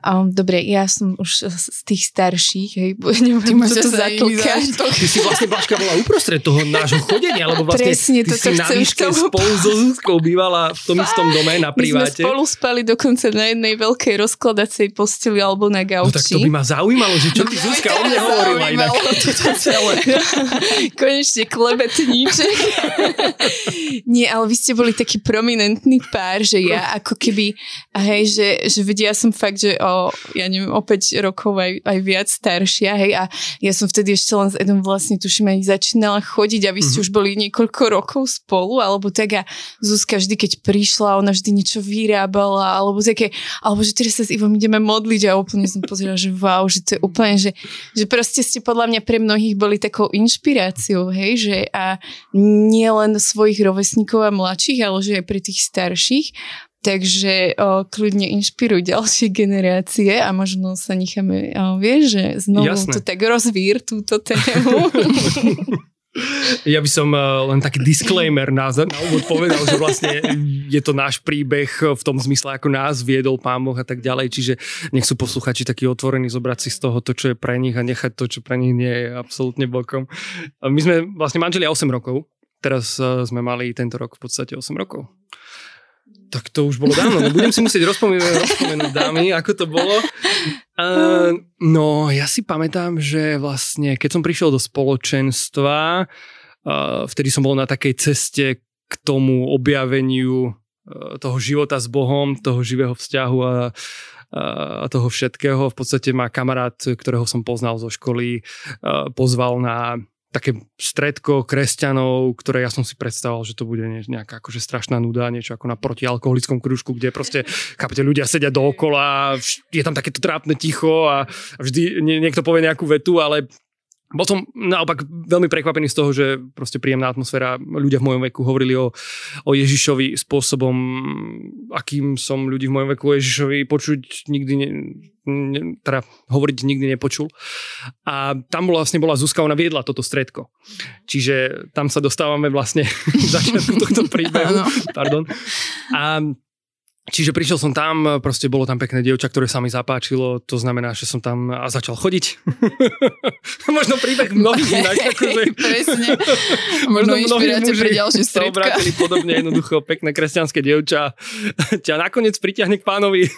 Um, dobre, ja som už z tých starších, hej, čo to zase iný zatlka. zážitok. Ty si vlastne Baška bola uprostred toho nášho chodenia, lebo vlastne Presne, ty si na výške tomu spolu so Zuzkou bývala v tom istom dome na My sme priváte. spolu spali dokonca na jednej veľkej rozkladacej posteli alebo na No tak to gauči. by ma zaujímalo, že čo ty Zuzka o mne hovorila inak. Toto celé. Konečne klebetníček. Nie, ale vy ste boli taký prominentný pár, že ja ako keby, hej, že, že vedia, ja som fakt, že o, ja neviem, o 5 rokov aj, aj viac staršia, hej, a ja som vtedy ešte len s Edom vlastne, tuším, aj začínala chodiť a vy ste Mhm. už boli niekoľko rokov spolu, alebo tak a Zuzka vždy, keď prišla, ona vždy niečo vyrábala, alebo také, alebo že teraz sa s Ivom ideme modliť a úplne som pozerala, že wow, že to je úplne, že, že proste ste podľa mňa pre mnohých boli takou inšpiráciou, hej, že a nie len svojich rovesníkov a mladších, ale že aj pre tých starších. Takže o, kľudne inšpiruj ďalšie generácie a možno sa necháme, o, vieš, že znovu Jasné. to tak rozvír túto tému. Ja by som eh, len taký disclaimer na, na úvod povedal, že vlastne je to náš príbeh v tom zmysle, ako nás viedol Pán Boh a tak ďalej, čiže nech sú posluchači takí otvorení zobrať si z toho to, čo je pre nich a nechať to, čo pre nich nie je absolútne bokom. My sme vlastne manželi 8 rokov, teraz eh, sme mali tento rok v podstate 8 rokov. Tak to už bolo dávno. No, budem si musieť rozpomenúť, rozpomenúť dámy, ako to bolo. Uh, no, ja si pamätám, že vlastne, keď som prišiel do spoločenstva, uh, vtedy som bol na takej ceste k tomu objaveniu uh, toho života s Bohom, toho živého vzťahu a, a toho všetkého. V podstate ma kamarát, ktorého som poznal zo školy, uh, pozval na také stredko kresťanov, ktoré ja som si predstavoval, že to bude ne- nejaká akože strašná nuda, niečo ako na protialkoholickom kružku, kde proste, chápete, ľudia sedia dookola, je tam takéto trápne ticho a vždy nie, niekto povie nejakú vetu, ale bol som naopak veľmi prekvapený z toho, že proste príjemná atmosféra, ľudia v mojom veku hovorili o, o Ježišovi spôsobom, akým som ľudí v mojom veku o Ježišovi počuť nikdy, ne, ne, teda hovoriť nikdy nepočul. A tam bola, vlastne bola Zuzka, ona viedla toto stredko. Čiže tam sa dostávame vlastne k začiatku tohto príbehu. Pardon. A Čiže prišiel som tam, proste bolo tam pekné dievča, ktoré sa mi zapáčilo, to znamená, že som tam a začal chodiť. Možno príbeh mnohých inak. Akože, Presne. Možno mnohí inšpirácie muži pre ďalšie sa obrátili podobne jednoducho, pekné kresťanské dievča ťa nakoniec pritiahne k pánovi.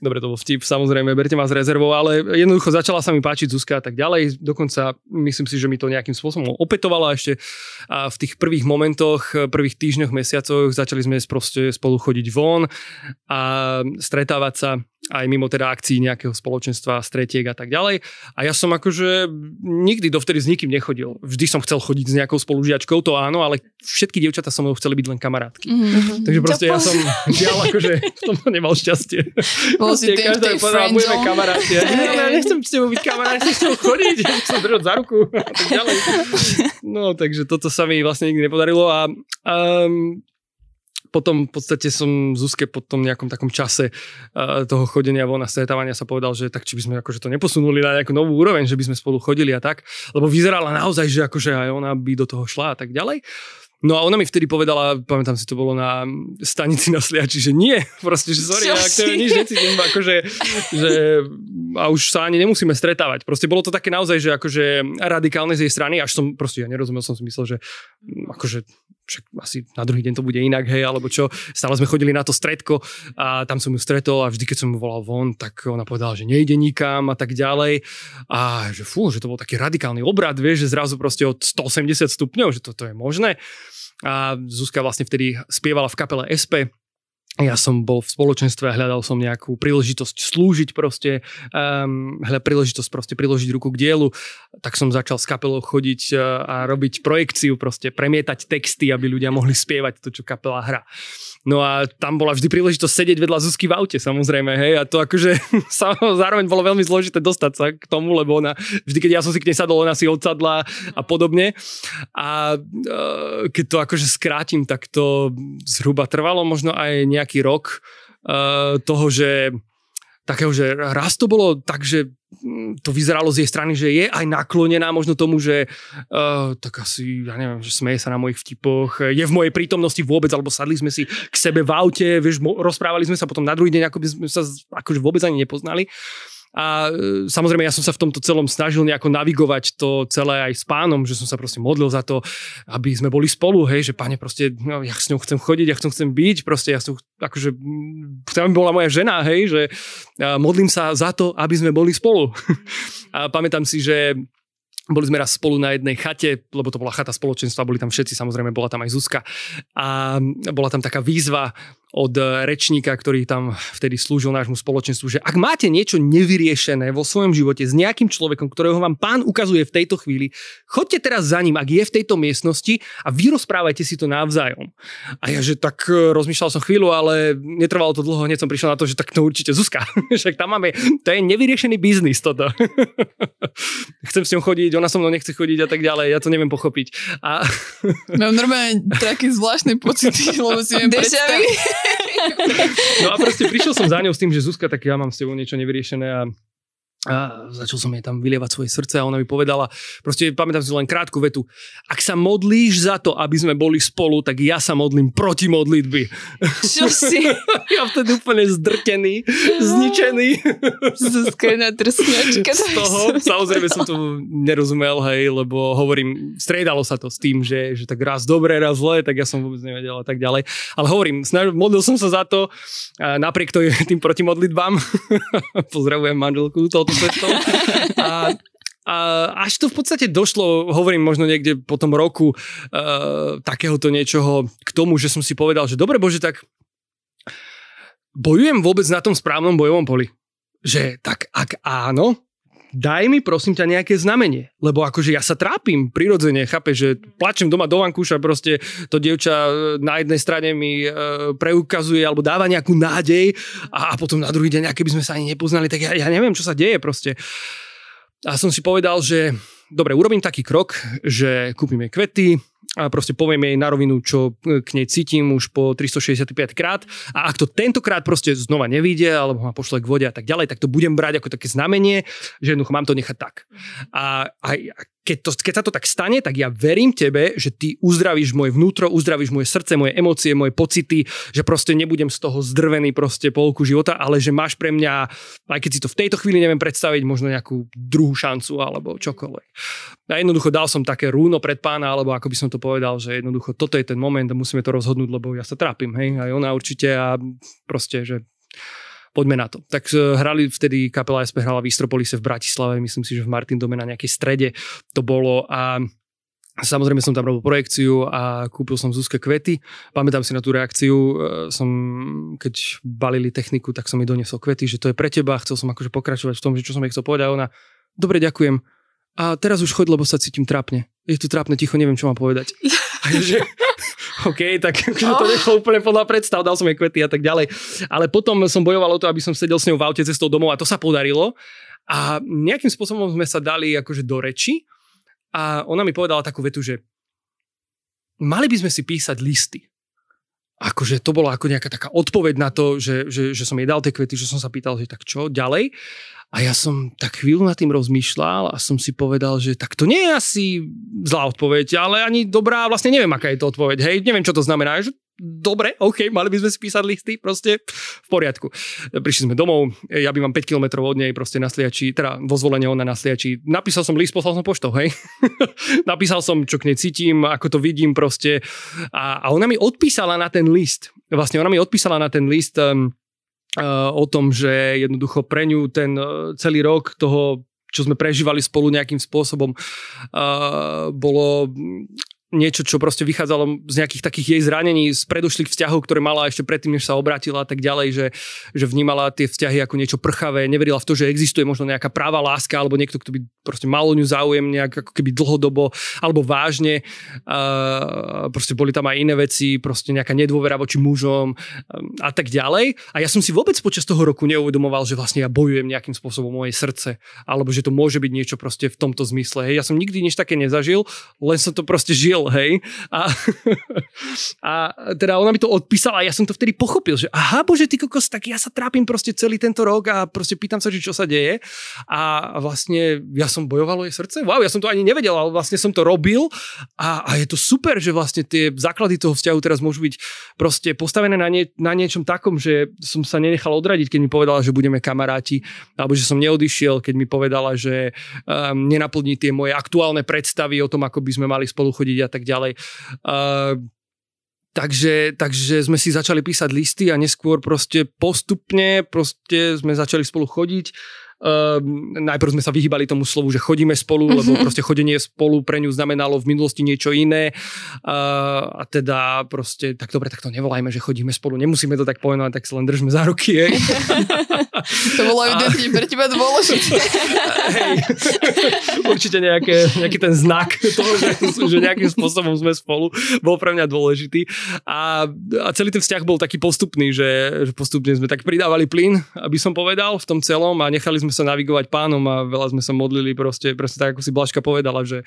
Dobre, to bol vtip, samozrejme, berte ma s rezervou, ale jednoducho začala sa mi páčiť Zuzka a tak ďalej. Dokonca myslím si, že mi to nejakým spôsobom opetovala ešte a v tých prvých momentoch, prvých týždňoch, mesiacoch začali sme proste spolu chodiť von a stretávať sa aj mimo teda akcií nejakého spoločenstva, stretiek a tak ďalej. A ja som akože nikdy dovtedy s nikým nechodil. Vždy som chcel chodiť s nejakou spolužiačkou, to áno, ale všetky dievčatá so mnou chceli byť len kamarátky. Mhm. Takže proste ja po- som žiaľ akože v tom nemal šťastie. Bol si Proste tým každá povedala, budeme kamaráti. Ja, nechcem s tebou byť kamarát, chcem s tebou chodiť, ja chcem držať za ruku a tak ďalej. No, takže toto sa mi vlastne nikdy nepodarilo a um, potom v podstate som Zuzke po tom nejakom takom čase uh, toho chodenia von a stretávania sa povedal, že tak či by sme akože to neposunuli na nejakú novú úroveň, že by sme spolu chodili a tak, lebo vyzerala naozaj, že akože aj ona by do toho šla a tak ďalej. No a ona mi vtedy povedala, pamätám si, to bolo na stanici na Sliači, že nie, proste, že sorry, ja k tebe nič necítim, akože, že a už sa ani nemusíme stretávať. Proste bolo to také naozaj, že akože radikálne z jej strany, až som, proste ja nerozumel, som si myslel, že mm, akože však asi na druhý deň to bude inak, hej, alebo čo. Stále sme chodili na to stredko a tam som ju stretol a vždy, keď som ju volal von, tak ona povedala, že nejde nikam a tak ďalej. A že fú, že to bol taký radikálny obrad, vieš, že zrazu proste od 180 stupňov, že toto je možné. A Zuzka vlastne vtedy spievala v kapele SP, ja som bol v spoločenstve a hľadal som nejakú príležitosť slúžiť proste, um, hľa, príležitosť proste priložiť ruku k dielu, tak som začal s kapelou chodiť uh, a robiť projekciu, proste premietať texty, aby ľudia mohli spievať to, čo kapela hrá. No a tam bola vždy príležitosť sedieť vedľa Zuzky v aute, samozrejme, hej, a to akože zároveň bolo veľmi zložité dostať sa k tomu, lebo ona, vždy keď ja som si k nej sadol, ona si odsadla a podobne. A uh, keď to akože skrátim, tak to zhruba trvalo možno aj nejaký rok uh, toho, že takého, že raz to bolo tak, že mm, to vyzeralo z jej strany, že je aj naklonená možno tomu, že uh, tak asi, ja neviem, že smeje sa na mojich vtipoch, je v mojej prítomnosti vôbec, alebo sadli sme si k sebe v aute, vieš, rozprávali sme sa potom na druhý deň, ako by sme sa akože vôbec ani nepoznali. A e, samozrejme, ja som sa v tomto celom snažil nejako navigovať to celé aj s pánom, že som sa proste modlil za to, aby sme boli spolu, hej, že páne proste, no, ja s ňou chcem chodiť, ja chcem, chcem byť, proste ja som, akože, chcem, aby bola moja žena, hej, že modlím sa za to, aby sme boli spolu. a pamätám si, že boli sme raz spolu na jednej chate, lebo to bola chata spoločenstva, boli tam všetci, samozrejme bola tam aj Zuzka. A bola tam taká výzva, od eh, rečníka, ktorý tam vtedy slúžil nášmu spoločenstvu, že ak máte niečo nevyriešené vo svojom živote s nejakým človekom, ktorého vám pán ukazuje v tejto chvíli, choďte teraz za ním, ak je v tejto miestnosti a vyrozprávajte si to navzájom. A ja, že tak eh, rozmýšľal som chvíľu, ale netrvalo to dlho, hneď som prišiel na to, že tak to určite Zuzka. Však tam máme, to je nevyriešený biznis toto. Chcem s ňou chodiť, ona so mnou nechce chodiť a tak ďalej, ja to neviem pochopiť. A... Mám normálne také zvláštne pocity, lebo si viem predstaviť no a proste prišiel som za ňou s tým, že Zuzka, tak ja mám s tebou niečo nevyriešené a a začal som jej tam vylievať svoje srdce a ona mi povedala, proste pamätám si len krátku vetu, ak sa modlíš za to, aby sme boli spolu, tak ja sa modlím proti modlitby. Čo si? ja vtedy úplne zdrtený, zničený. Zuzkajná trsňačka. Z toho, samozrejme som to nerozumel, hej, lebo hovorím, striedalo sa to s tým, že, že tak raz dobre, raz zle, tak ja som vôbec nevedel a tak ďalej. Ale hovorím, modlil som sa za to, napriek to, tým protimodlitbám. Pozdravujem manželku tohoto cestou. A, a až to v podstate došlo, hovorím možno niekde po tom roku uh, takéhoto niečoho k tomu, že som si povedal, že dobre Bože, tak bojujem vôbec na tom správnom bojovom poli. Že tak ak áno, daj mi prosím ťa nejaké znamenie. Lebo akože ja sa trápim prirodzene, chápe, že plačem doma do vankúša, proste to dievča e, na jednej strane mi e, preukazuje alebo dáva nejakú nádej a, a potom na druhý deň, keby sme sa ani nepoznali, tak ja, ja neviem, čo sa deje proste. A som si povedal, že dobre, urobím taký krok, že kúpime kvety, a proste povieme jej na rovinu, čo k nej cítim už po 365 krát a ak to tentokrát proste znova nevíde alebo ma pošle k vode a tak ďalej, tak to budem brať ako také znamenie, že jednoducho mám to nechať tak. A, a keď, to, keď sa to tak stane, tak ja verím tebe, že ty uzdravíš moje vnútro, uzdravíš moje srdce, moje emócie, moje pocity, že proste nebudem z toho zdrvený proste polku života, ale že máš pre mňa, aj keď si to v tejto chvíli neviem predstaviť, možno nejakú druhú šancu alebo čokoľvek. A jednoducho dal som také rúno pred pána, alebo ako by som to povedal, že jednoducho toto je ten moment a musíme to rozhodnúť, lebo ja sa trápim, hej, aj ona určite a proste, že poďme na to. Tak e, hrali vtedy, kapela SP hrala v Istropolise v Bratislave, myslím si, že v Martin Dome na nejakej strede to bolo a Samozrejme som tam robil projekciu a kúpil som Zuzke kvety. Pamätám si na tú reakciu, e, som, keď balili techniku, tak som mi doniesol kvety, že to je pre teba, chcel som akože pokračovať v tom, že čo som jej chcel povedať. A ona, dobre, ďakujem. A teraz už choď, lebo sa cítim trápne. Je tu trápne ticho, neviem, čo mám povedať. A že, OK, tak oh. to nechlo úplne podľa predstav, dal som jej kvety a tak ďalej. Ale potom som bojoval o to, aby som sedel s ňou v aute cestou domov a to sa podarilo. A nejakým spôsobom sme sa dali akože do reči a ona mi povedala takú vetu, že mali by sme si písať listy. Akože to bolo ako nejaká taká odpoveď na to, že, že, že som jej dal tie kvety, že som sa pýtal, že tak čo ďalej. A ja som tak chvíľu nad tým rozmýšľal a som si povedal, že tak to nie je asi zlá odpoveď, ale ani dobrá, vlastne neviem, aká je to odpoveď. Hej, neviem, čo to znamená. Že dobre, OK, mali by sme si písať listy, proste v poriadku. Prišli sme domov, ja bývam 5 km od nej, proste na Sliači, teda vo zvolenie ona na Sliači. Napísal som list, poslal som poštou, hej. Napísal som, čo k nej cítim, ako to vidím proste. A, a ona mi odpísala na ten list. Vlastne ona mi odpísala na ten list um, o tom, že jednoducho pre ňu ten e, celý rok toho čo sme prežívali spolu nejakým spôsobom, uh, bolo niečo, čo proste vychádzalo z nejakých takých jej zranení, z predošlých vzťahov, ktoré mala ešte predtým, než sa obratila a tak ďalej, že, že vnímala tie vzťahy ako niečo prchavé, neverila v to, že existuje možno nejaká práva láska alebo niekto, kto by proste mal o ňu záujem nejak ako keby dlhodobo alebo vážne. Uh, proste boli tam aj iné veci, proste nejaká nedôvera voči mužom a tak ďalej. A ja som si vôbec počas toho roku neuvedomoval, že vlastne ja bojujem nejakým spôsobom moje srdce, alebo že to môže byť niečo proste v tomto zmysle. Ja som nikdy nič také nezažil, len som to proste žil chcel, hej. A, a teda ona mi to odpísala a ja som to vtedy pochopil, že aha, bože, ty kokos, tak ja sa trápim proste celý tento rok a proste pýtam sa, že čo sa deje. A vlastne ja som bojoval o jej srdce. Wow, ja som to ani nevedel, ale vlastne som to robil a, a je to super, že vlastne tie základy toho vzťahu teraz môžu byť proste postavené na, nie, na niečom takom, že som sa nenechal odradiť, keď mi povedala, že budeme kamaráti, alebo že som neodišiel, keď mi povedala, že um, nenaplní tie moje aktuálne predstavy o tom, ako by sme mali spolu chodiť a tak ďalej. Uh, Takže, takže sme si začali písať listy a neskôr proste postupne proste sme začali spolu chodiť Um, najprv sme sa vyhýbali tomu slovu, že chodíme spolu, lebo mhm. proste chodenie spolu pre ňu znamenalo v minulosti niečo iné. Uh, a teda proste, tak dobre, tak to nevolajme, že chodíme spolu, nemusíme to tak pomenovať, tak sa len držme za ruky. Hej. to bolo evidentne pre teba dôležité. hej, určite nejaké, nejaký ten znak toho, že, že nejakým spôsobom sme spolu, bol pre mňa dôležitý. A, a celý ten vzťah bol taký postupný, že, že postupne sme tak pridávali plyn, aby som povedal, v tom celom a nechali sme sa navigovať pánom a veľa sme sa modlili proste, proste tak, ako si Blažka povedala, že,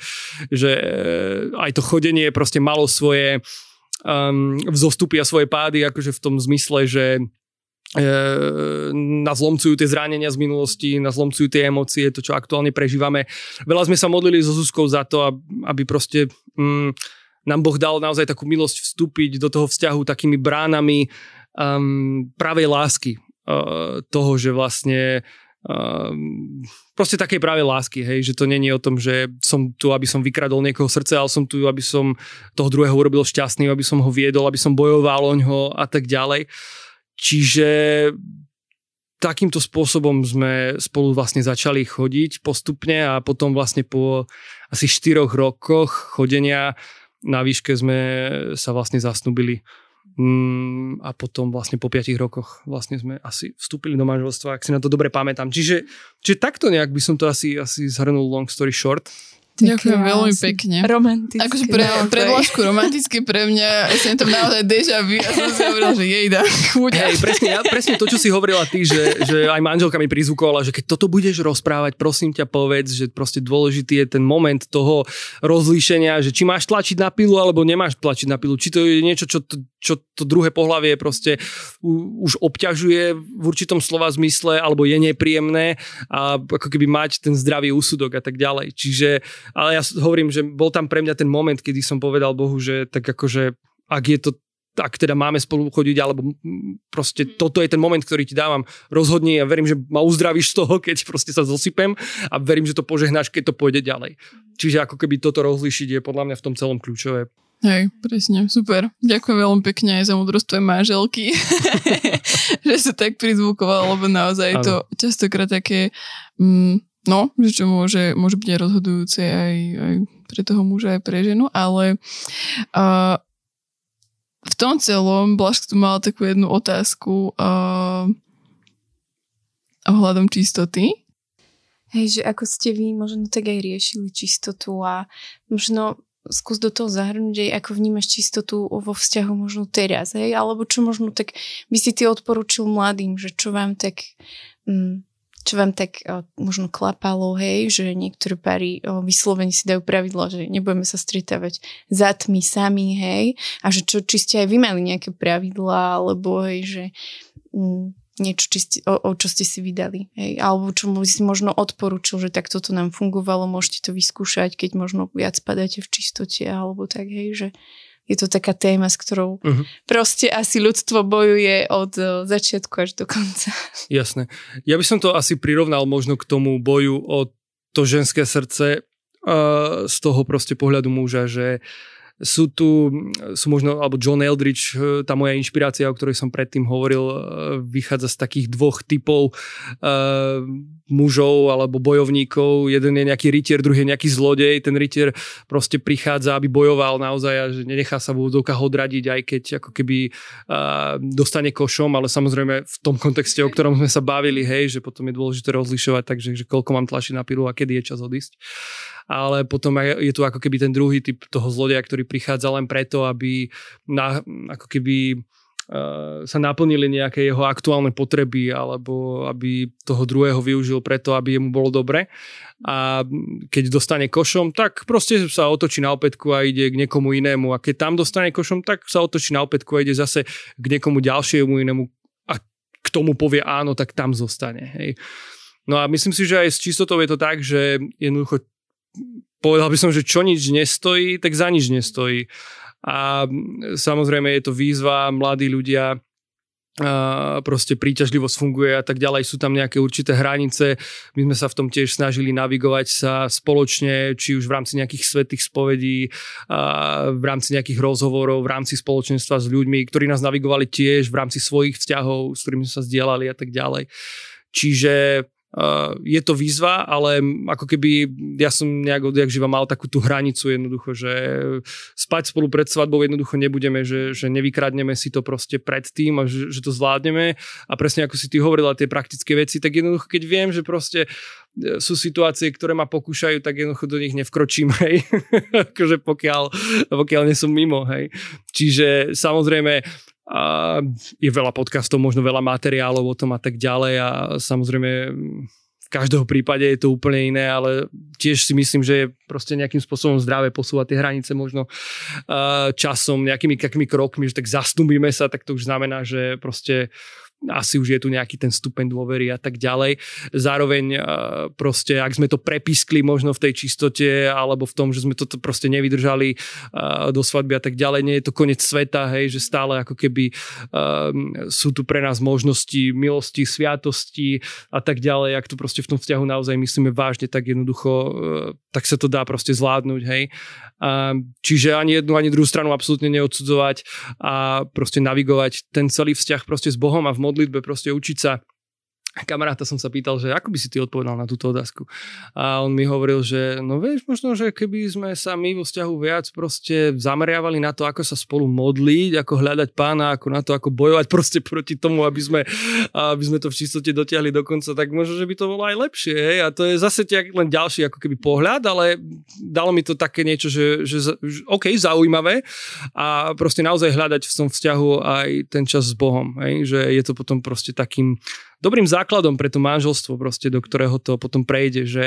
že eh, aj to chodenie proste malo svoje um, vzostupy a svoje pády, akože v tom zmysle, že eh, nás tie zranenia z minulosti, nás zlomcujú tie emócie, to, čo aktuálne prežívame. Veľa sme sa modlili so Zuzkou za to, aby proste mm, nám Boh dal naozaj takú milosť vstúpiť do toho vzťahu takými bránami um, pravej lásky. Uh, toho, že vlastne Um, proste takej práve lásky, hej, že to není o tom, že som tu, aby som vykradol niekoho srdce, ale som tu, aby som toho druhého urobil šťastný, aby som ho viedol, aby som bojoval o ňo a tak ďalej. Čiže takýmto spôsobom sme spolu vlastne začali chodiť postupne a potom vlastne po asi 4 rokoch chodenia na výške sme sa vlastne zasnubili Mm, a potom vlastne po 5 rokoch vlastne sme asi vstúpili do manželstva, ak si na to dobre pamätám. Čiže, čiže takto nejak by som to asi, asi zhrnul long story short. Ďakujem veľmi pekne. Romantické. Akože pre, pre Vlašku romantické pre mňa, ja som tam naozaj deja vu, ja som si hovorila, že jej dá Hej, presne, ja, presne to, čo si hovorila ty, že, že aj manželka mi prizvukovala, že keď toto budeš rozprávať, prosím ťa povedz, že proste dôležitý je ten moment toho rozlíšenia, že či máš tlačiť na pilu, alebo nemáš tlačiť na pilu. Či to je niečo, čo, čo to druhé pohlavie proste už obťažuje v určitom slova zmysle, alebo je nepríjemné a ako keby mať ten zdravý úsudok a tak ďalej. Čiže ale ja hovorím, že bol tam pre mňa ten moment, kedy som povedal Bohu, že tak akože ak je to ak teda máme spolu chodiť, alebo proste mm. toto je ten moment, ktorý ti dávam, rozhodni a verím, že ma uzdravíš z toho, keď proste sa zosypem a verím, že to požehnáš, keď to pôjde ďalej. Mm. Čiže ako keby toto rozlišiť je podľa mňa v tom celom kľúčové. Hej, presne, super. Ďakujem veľmi pekne aj za múdrosť manželky, že sa tak prizvukoval, lebo naozaj je to častokrát také mm, No, že čo môže, môže byť aj rozhodujúce aj, aj pre toho muža, aj pre ženu, ale uh, v tom celom Blažk tu mal takú jednu otázku uh, ohľadom čistoty. Hej, že ako ste vy možno tak aj riešili čistotu a možno skús do toho zahrnúť aj ako vnímaš čistotu vo vzťahu možno teraz, hej, alebo čo možno tak by si ty odporučil mladým, že čo vám tak mm, čo vám tak o, možno klapalo, hej, že niektoré páry o, vyslovene si dajú pravidla, že nebudeme sa stretávať za tmy sami, hej, a že čo, či ste aj vy mali nejaké pravidlá, alebo hej, že mm, niečo, či ste, o, o čo ste si vydali, hej, alebo čo by si možno odporučil, že tak toto nám fungovalo, môžete to vyskúšať, keď možno viac padáte v čistote, alebo tak, hej, že je to taká téma, s ktorou uh-huh. proste asi ľudstvo bojuje od začiatku až do konca. Jasné. Ja by som to asi prirovnal možno k tomu boju o to ženské srdce uh, z toho proste pohľadu muža, že uh, sú tu, sú možno, alebo John Eldridge, eh, tá moja inšpirácia, o ktorej som predtým hovoril, eh, vychádza z takých dvoch typov uh, mužov alebo bojovníkov. Jeden je nejaký rytier, druhý je nejaký zlodej. Ten rytier proste prichádza, aby bojoval naozaj a že nenechá sa v úvodovkách odradiť, aj keď ako keby uh, dostane košom, ale samozrejme v tom kontexte, o ktorom sme sa bavili, hej, že potom je dôležité rozlišovať, takže že koľko mám tlačiť na pilu a kedy je čas odísť ale potom je tu ako keby ten druhý typ toho zlodeja, ktorý prichádza len preto, aby na, ako keby sa naplnili nejaké jeho aktuálne potreby alebo aby toho druhého využil preto, aby jemu bolo dobre. A keď dostane košom, tak proste sa otočí na opätku a ide k niekomu inému. A keď tam dostane košom, tak sa otočí na opätku a ide zase k niekomu ďalšiemu inému a k tomu povie áno, tak tam zostane. Hej. No a myslím si, že aj s čistotou je to tak, že jednoducho povedal by som, že čo nič nestojí, tak za nič nestojí. A samozrejme je to výzva, mladí ľudia, a proste príťažlivosť funguje a tak ďalej, sú tam nejaké určité hranice. My sme sa v tom tiež snažili navigovať sa spoločne, či už v rámci nejakých svetých spovedí, a v rámci nejakých rozhovorov, v rámci spoločenstva s ľuďmi, ktorí nás navigovali tiež v rámci svojich vzťahov, s ktorými sa zdieľali a tak ďalej. Čiže Uh, je to výzva, ale ako keby ja som nejak odjak živa mal takú tú hranicu jednoducho, že spať spolu pred svadbou jednoducho nebudeme, že, že nevykradneme si to proste pred tým a že, že to zvládneme a presne ako si ty hovorila tie praktické veci, tak jednoducho keď viem, že proste e, sú situácie, ktoré ma pokúšajú, tak jednoducho do nich nevkročím, hej. akože pokiaľ, pokiaľ nie som mimo, hej. Čiže samozrejme a je veľa podcastov, možno veľa materiálov o tom a tak ďalej a samozrejme v každého prípade je to úplne iné, ale tiež si myslím, že je proste nejakým spôsobom zdravé posúvať tie hranice možno časom, nejakými kakými krokmi, že tak zastúbime sa, tak to už znamená, že proste asi už je tu nejaký ten stupeň dôvery a tak ďalej. Zároveň e, proste, ak sme to prepiskli možno v tej čistote alebo v tom, že sme toto proste nevydržali e, do svadby a tak ďalej, nie je to koniec sveta, hej, že stále ako keby um, sú tu pre nás možnosti milosti, sviatosti a tak ďalej, ak to proste v tom vzťahu naozaj myslíme vážne, tak jednoducho tak sa to dá proste zvládnuť, hej. Čiže ani jednu, ani druhú stranu absolútne neodsudzovať a proste navigovať ten celý vzťah proste s Bohom a v modlitbe proste učiť sa kamaráta som sa pýtal, že ako by si ty odpovedal na túto otázku. A on mi hovoril, že no vieš, možno, že keby sme sa my vo vzťahu viac proste zameriavali na to, ako sa spolu modliť, ako hľadať pána, ako na to, ako bojovať proste proti tomu, aby sme, aby sme to v čistote dotiahli do konca, tak možno, že by to bolo aj lepšie. Hej? A to je zase len ďalší ako keby pohľad, ale dalo mi to také niečo, že, že, že OK, zaujímavé a proste naozaj hľadať v tom vzťahu aj ten čas s Bohom. Hej? Že je to potom proste takým dobrým základom pre to manželstvo, proste, do ktorého to potom prejde, že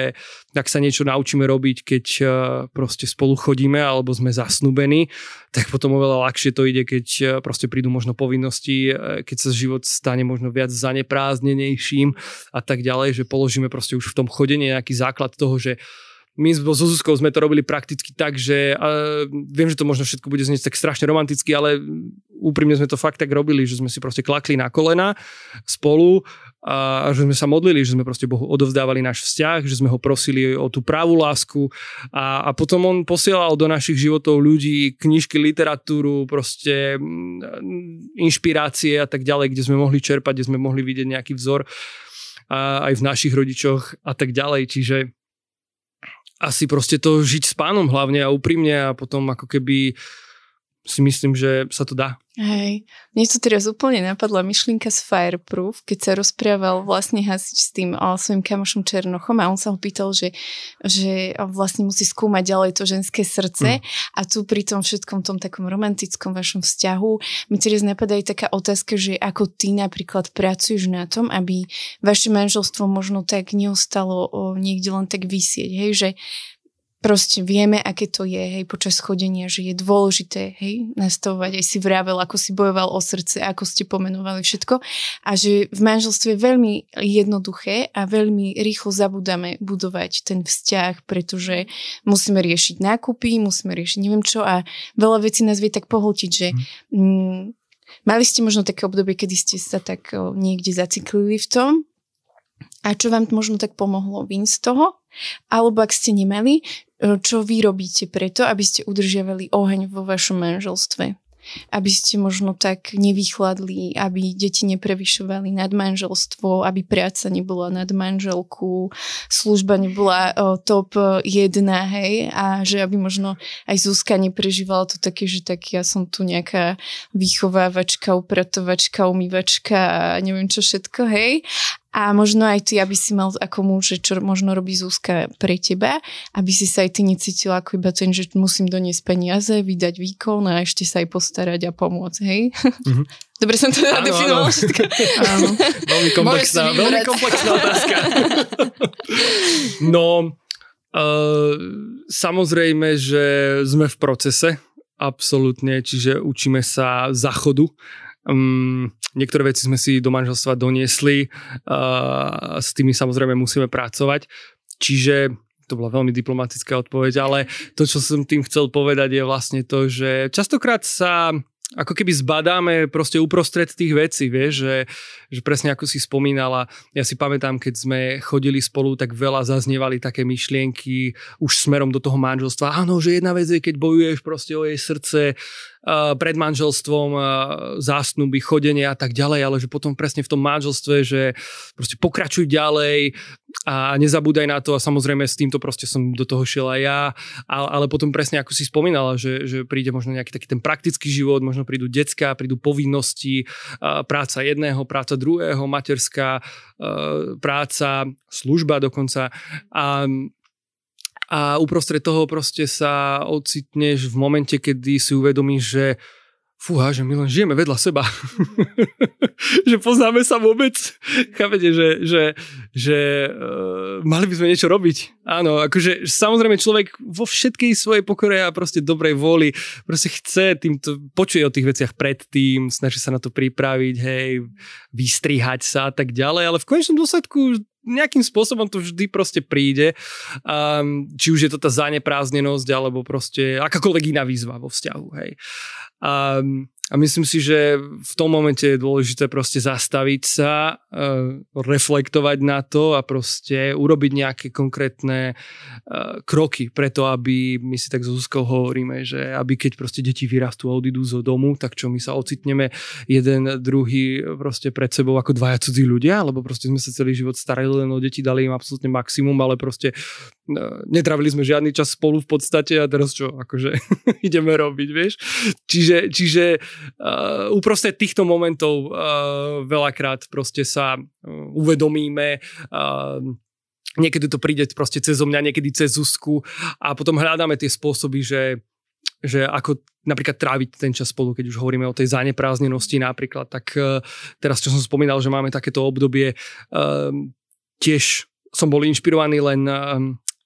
ak sa niečo naučíme robiť, keď eh, proste spolu chodíme alebo sme zasnubení, tak potom oveľa ľahšie to ide, keď eh, proste prídu možno povinnosti, eh, keď sa život stane možno viac zaneprázdnenejším a tak ďalej, že položíme proste už v tom chodení nejaký základ toho, že my so Zuzkou sme to robili prakticky tak, že uh, viem, že to možno všetko bude znieť tak strašne romanticky, ale úprimne sme to fakt tak robili, že sme si proste klakli na kolena spolu a že sme sa modlili, že sme proste Bohu odovzdávali náš vzťah, že sme ho prosili o tú pravú lásku. A, a potom on posielal do našich životov ľudí, knižky, literatúru, proste mm, inšpirácie a tak ďalej, kde sme mohli čerpať, kde sme mohli vidieť nejaký vzor a aj v našich rodičoch a tak ďalej, čiže asi proste to žiť s pánom hlavne a úprimne a potom ako keby si myslím, že sa to dá. Hej, mne to teraz úplne napadla myšlienka z Fireproof, keď sa rozprával vlastne hasič s tým o, svojim kamošom Černochom a on sa ho pýtal, že, že vlastne musí skúmať ďalej to ženské srdce mm. a tu pri tom všetkom tom takom romantickom vašom vzťahu mi teraz napadá aj taká otázka, že ako ty napríklad pracuješ na tom, aby vaše manželstvo možno tak neostalo o, niekde len tak vysieť, hej, že proste vieme, aké to je, hej, počas chodenia, že je dôležité, hej, nastavovať, aj si vravel, ako si bojoval o srdce, ako ste pomenovali všetko a že v manželstve je veľmi jednoduché a veľmi rýchlo zabudáme budovať ten vzťah, pretože musíme riešiť nákupy, musíme riešiť neviem čo a veľa vecí nás vie tak pohltiť, že mhm. mm, mali ste možno také obdobie, kedy ste sa tak niekde zaciklili v tom a čo vám možno tak pomohlo vyň z toho? Alebo ak ste nemali, čo vy robíte preto, aby ste udržiavali oheň vo vašom manželstve. Aby ste možno tak nevychladli, aby deti neprevyšovali nad manželstvo, aby práca nebola nad manželku, služba nebola o, top jedna, hej, a že aby možno aj Zuzka neprežívala to také, že tak ja som tu nejaká vychovávačka, upratovačka, umývačka a neviem čo všetko, hej A možno aj ty, aby si mal ako muž, že čo možno robí Zuzka pre teba, aby si sa aj ty necítila ako iba ten, že musím doniesť peniaze, vydať výkon a ešte sa aj postarať a pomôcť, hej? Mm-hmm. Dobre som to teda definovala všetko. Áno. Veľmi komplexná, veľmi komplexná otázka. no, uh, samozrejme, že sme v procese, absolútne, čiže učíme sa záchodu. Um, niektoré veci sme si do manželstva doniesli, uh, s tými samozrejme musíme pracovať. Čiže to bola veľmi diplomatická odpoveď, ale to, čo som tým chcel povedať, je vlastne to, že častokrát sa ako keby zbadáme proste uprostred tých vecí, vieš, že, že presne ako si spomínala, ja si pamätám, keď sme chodili spolu, tak veľa zaznievali také myšlienky už smerom do toho manželstva. Áno, že jedna vec je, keď bojuješ proste o jej srdce, pred manželstvom, zásnuby, chodenie a tak ďalej, ale že potom presne v tom manželstve, že proste pokračuj ďalej a nezabúdaj na to a samozrejme s týmto proste som do toho šiel aj ja, ale potom presne ako si spomínala, že, že príde možno nejaký taký ten praktický život, možno prídu decka, prídu povinnosti, práca jedného, práca druhého, materská práca, služba dokonca. A a uprostred toho proste sa ocitneš v momente, kedy si uvedomíš, že fúha, že my len žijeme vedľa seba. že poznáme sa vôbec. Chápete, že, že, že uh, mali by sme niečo robiť. Áno, akože samozrejme človek vo všetkej svojej pokore a proste dobrej vôli proste chce týmto, počuje o tých veciach predtým, snaží sa na to pripraviť, hej, vystrihať sa a tak ďalej, ale v konečnom dôsledku nejakým spôsobom to vždy proste príde. Um, či už je to tá zanepráznenosť, alebo proste akákoľvek iná výzva vo vzťahu. Hej. Um, a myslím si, že v tom momente je dôležité proste zastaviť sa, uh, reflektovať na to a proste urobiť nejaké konkrétne uh, kroky preto, aby my si tak so Zuzkou hovoríme, že aby keď proste deti vyrastú a odídu zo domu, tak čo my sa ocitneme jeden, druhý proste pred sebou ako dvaja cudzí ľudia, lebo proste sme sa celý život starali len o deti, dali im absolútne maximum, ale proste netravili sme žiadny čas spolu v podstate a teraz čo, akože ideme robiť, vieš. Čiže, čiže uh, uprostred týchto momentov uh, veľakrát proste sa uh, uvedomíme, uh, niekedy to príde proste cez mňa, niekedy cez Zuzku a potom hľadáme tie spôsoby, že že ako napríklad tráviť ten čas spolu, keď už hovoríme o tej zanepráznenosti napríklad, tak uh, teraz, čo som spomínal, že máme takéto obdobie, uh, tiež som bol inšpirovaný len uh,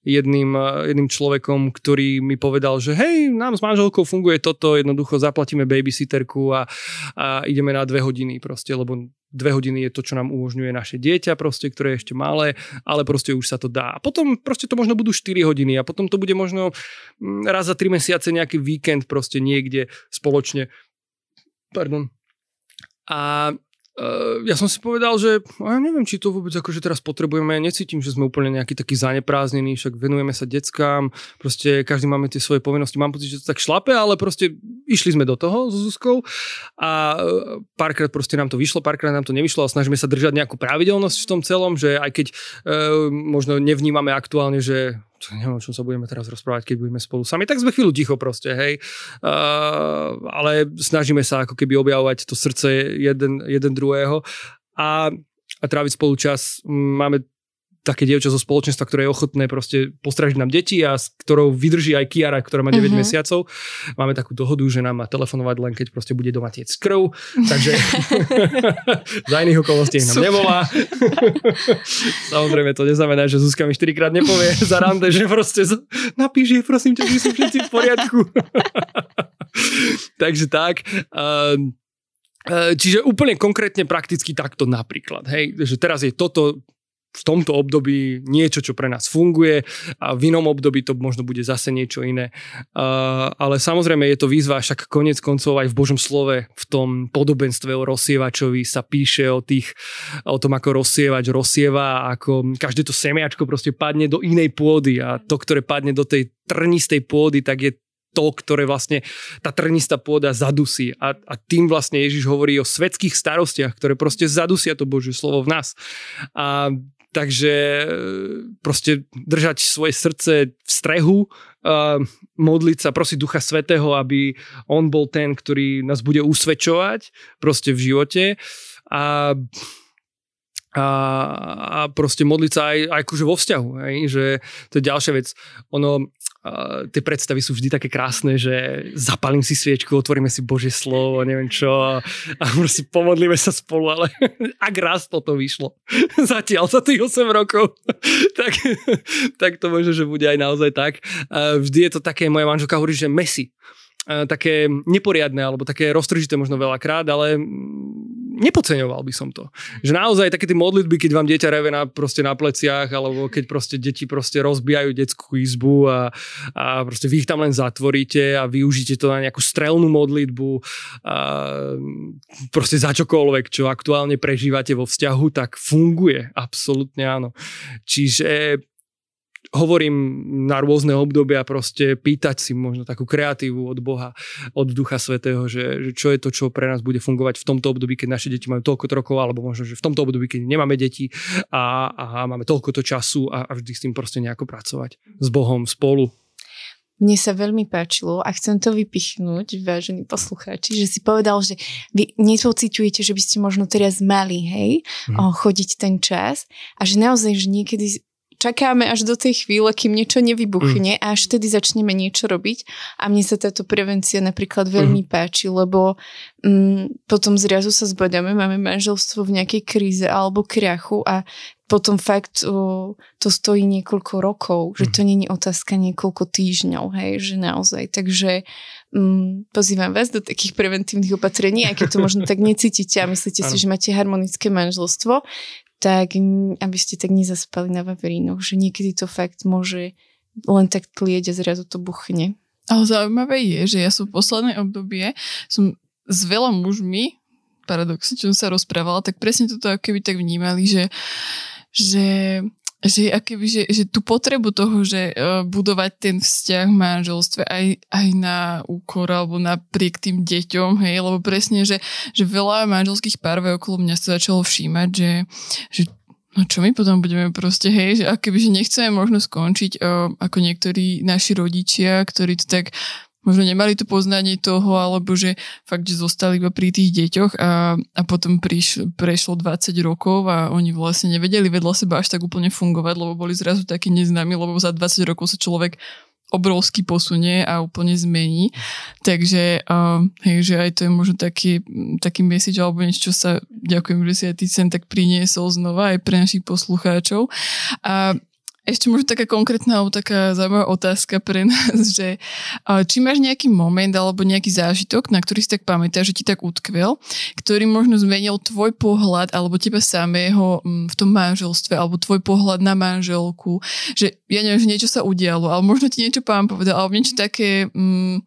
jedným, eh, jedným človekom, ktorý mi povedal, že hej, nám s manželkou funguje toto, jednoducho zaplatíme babysitterku a, a ideme na dve hodiny proste, lebo dve hodiny je to, čo nám umožňuje naše dieťa proste, ktoré je ešte malé, ale proste už sa to dá. A potom proste to možno budú 4 hodiny a potom to bude možno mm, raz za 3 mesiace nejaký víkend proste niekde spoločne. Pardon. A ja som si povedal, že ja neviem, či to vôbec akože teraz potrebujeme, necítim, že sme úplne nejaký taký zanepráznený, však venujeme sa deckám, proste každý máme tie svoje povinnosti, mám pocit, že to tak šlape, ale proste išli sme do toho so Zuzkou a e, párkrát proste nám to vyšlo, párkrát nám to nevyšlo a snažíme sa držať nejakú pravidelnosť v tom celom, že aj keď uh, možno nevnímame aktuálne, že neviem, o čom sa budeme teraz rozprávať, keď budeme spolu sami, tak sme chvíľu ticho proste, hej. Uh, ale snažíme sa ako keby objavovať to srdce jeden, jeden druhého a, a tráviť spolu čas. Máme také dievča zo spoločenstva, ktoré je ochotné proste postražiť nám deti a s ktorou vydrží aj Kiara, ktorá má 9 mm-hmm. mesiacov. Máme takú dohodu, že nám má telefonovať len keď proste bude doma tiec krv, takže za iných okolností nám nevolá. Samozrejme to neznamená, že Zuzka mi 4 krát nepovie za rande, že proste napíš jej, prosím ťa, že sú všetci v poriadku. takže tak. Um, Čiže úplne konkrétne prakticky takto napríklad, hej, že teraz je toto v tomto období niečo, čo pre nás funguje a v inom období to možno bude zase niečo iné. Uh, ale samozrejme je to výzva, však konec koncov aj v Božom slove v tom podobenstve o rozsievačovi sa píše o, tých, o tom, ako rozsievač rozsieva, ako každé to semiačko proste padne do inej pôdy a to, ktoré padne do tej trnistej pôdy, tak je to, ktoré vlastne tá trnistá pôda zadusí. A, a tým vlastne Ježiš hovorí o svetských starostiach, ktoré proste zadusia to Božie slovo v nás. A Takže e, proste držať svoje srdce v strehu, uh, modliť sa, prosiť Ducha Svetého, aby on bol ten, ktorý nás bude usvedčovať proste v živote. A a, a proste modliť sa aj, aj akože vo vzťahu, hej? že to je ďalšia vec. Ono, Uh, tie predstavy sú vždy také krásne, že zapalím si sviečku, otvoríme si Božie slovo, neviem čo a, a proste pomodlíme sa spolu, ale ak raz toto vyšlo zatiaľ za tých 8 rokov, tak, tak to možno, že bude aj naozaj tak. Vždy je to také, moja manželka hovorí, že mesi také neporiadne alebo také roztržité možno veľakrát, ale nepodceňoval by som to. Že naozaj také tie modlitby, keď vám dieťa reve na, proste na pleciach alebo keď proste deti proste rozbijajú detskú izbu a, a proste vy ich tam len zatvoríte a využite to na nejakú strelnú modlitbu a proste za čokoľvek, čo aktuálne prežívate vo vzťahu, tak funguje. Absolútne áno. Čiže hovorím na rôzne obdobia proste pýtať si možno takú kreatívu od Boha, od Ducha Svetého, že, že čo je to, čo pre nás bude fungovať v tomto období, keď naše deti majú toľko rokov, alebo možno, že v tomto období, keď nemáme deti a, a máme toľko to času a, a vždy s tým proste nejako pracovať s Bohom spolu. Mne sa veľmi páčilo a chcem to vypichnúť, vážení poslucháči, že si povedal, že vy nepociťujete, že by ste možno teraz mali, hej, hmm. chodiť ten čas a že naozaj, že niekedy čakáme až do tej chvíle, kým niečo nevybuchne mm. a až vtedy začneme niečo robiť. A mne sa táto prevencia napríklad veľmi mm. páči, lebo mm, potom zrazu sa zbadáme, máme manželstvo v nejakej kríze alebo krachu a potom fakt o, to stojí niekoľko rokov, že to není otázka niekoľko týždňov, hej, že naozaj. Takže mm, pozývam vás do takých preventívnych opatrení, aj keď to možno tak necítite a myslíte si, že máte harmonické manželstvo, tak aby ste tak nezaspali na vaverínoch, že niekedy to fakt môže len tak tlieť a zrazu to buchne. Ale zaujímavé je, že ja som v poslednej obdobie som s veľa mužmi, paradoxne, čo som sa rozprávala, tak presne toto keby tak vnímali, že, že že, akéby, že, že tú potrebu toho, že uh, budovať ten vzťah v manželstve aj, aj na úkor alebo napriek tým deťom, hej, lebo presne, že, že veľa manželských párov okolo mňa sa začalo všímať, že, že no čo my potom budeme proste, hej, že akéby, že nechceme možno skončiť uh, ako niektorí naši rodičia, ktorí to tak možno nemali to poznanie toho, alebo že fakt, že zostali iba pri tých deťoch a, a potom priš, prešlo 20 rokov a oni vlastne nevedeli vedľa seba až tak úplne fungovať, lebo boli zrazu takí neznámi, lebo za 20 rokov sa človek obrovsky posunie a úplne zmení. Takže uh, hej, že aj to je možno taký, taký message alebo niečo, čo sa ďakujem, že si aj ty sem tak priniesol znova aj pre našich poslucháčov. A ešte možno taká konkrétna taká zaujímavá otázka pre nás, že či máš nejaký moment alebo nejaký zážitok, na ktorý si tak pamätáš, že ti tak utkvel, ktorý možno zmenil tvoj pohľad alebo teba samého mm, v tom manželstve alebo tvoj pohľad na manželku, že ja neviem, že niečo sa udialo, ale možno ti niečo pán povedal, alebo niečo také... Mm,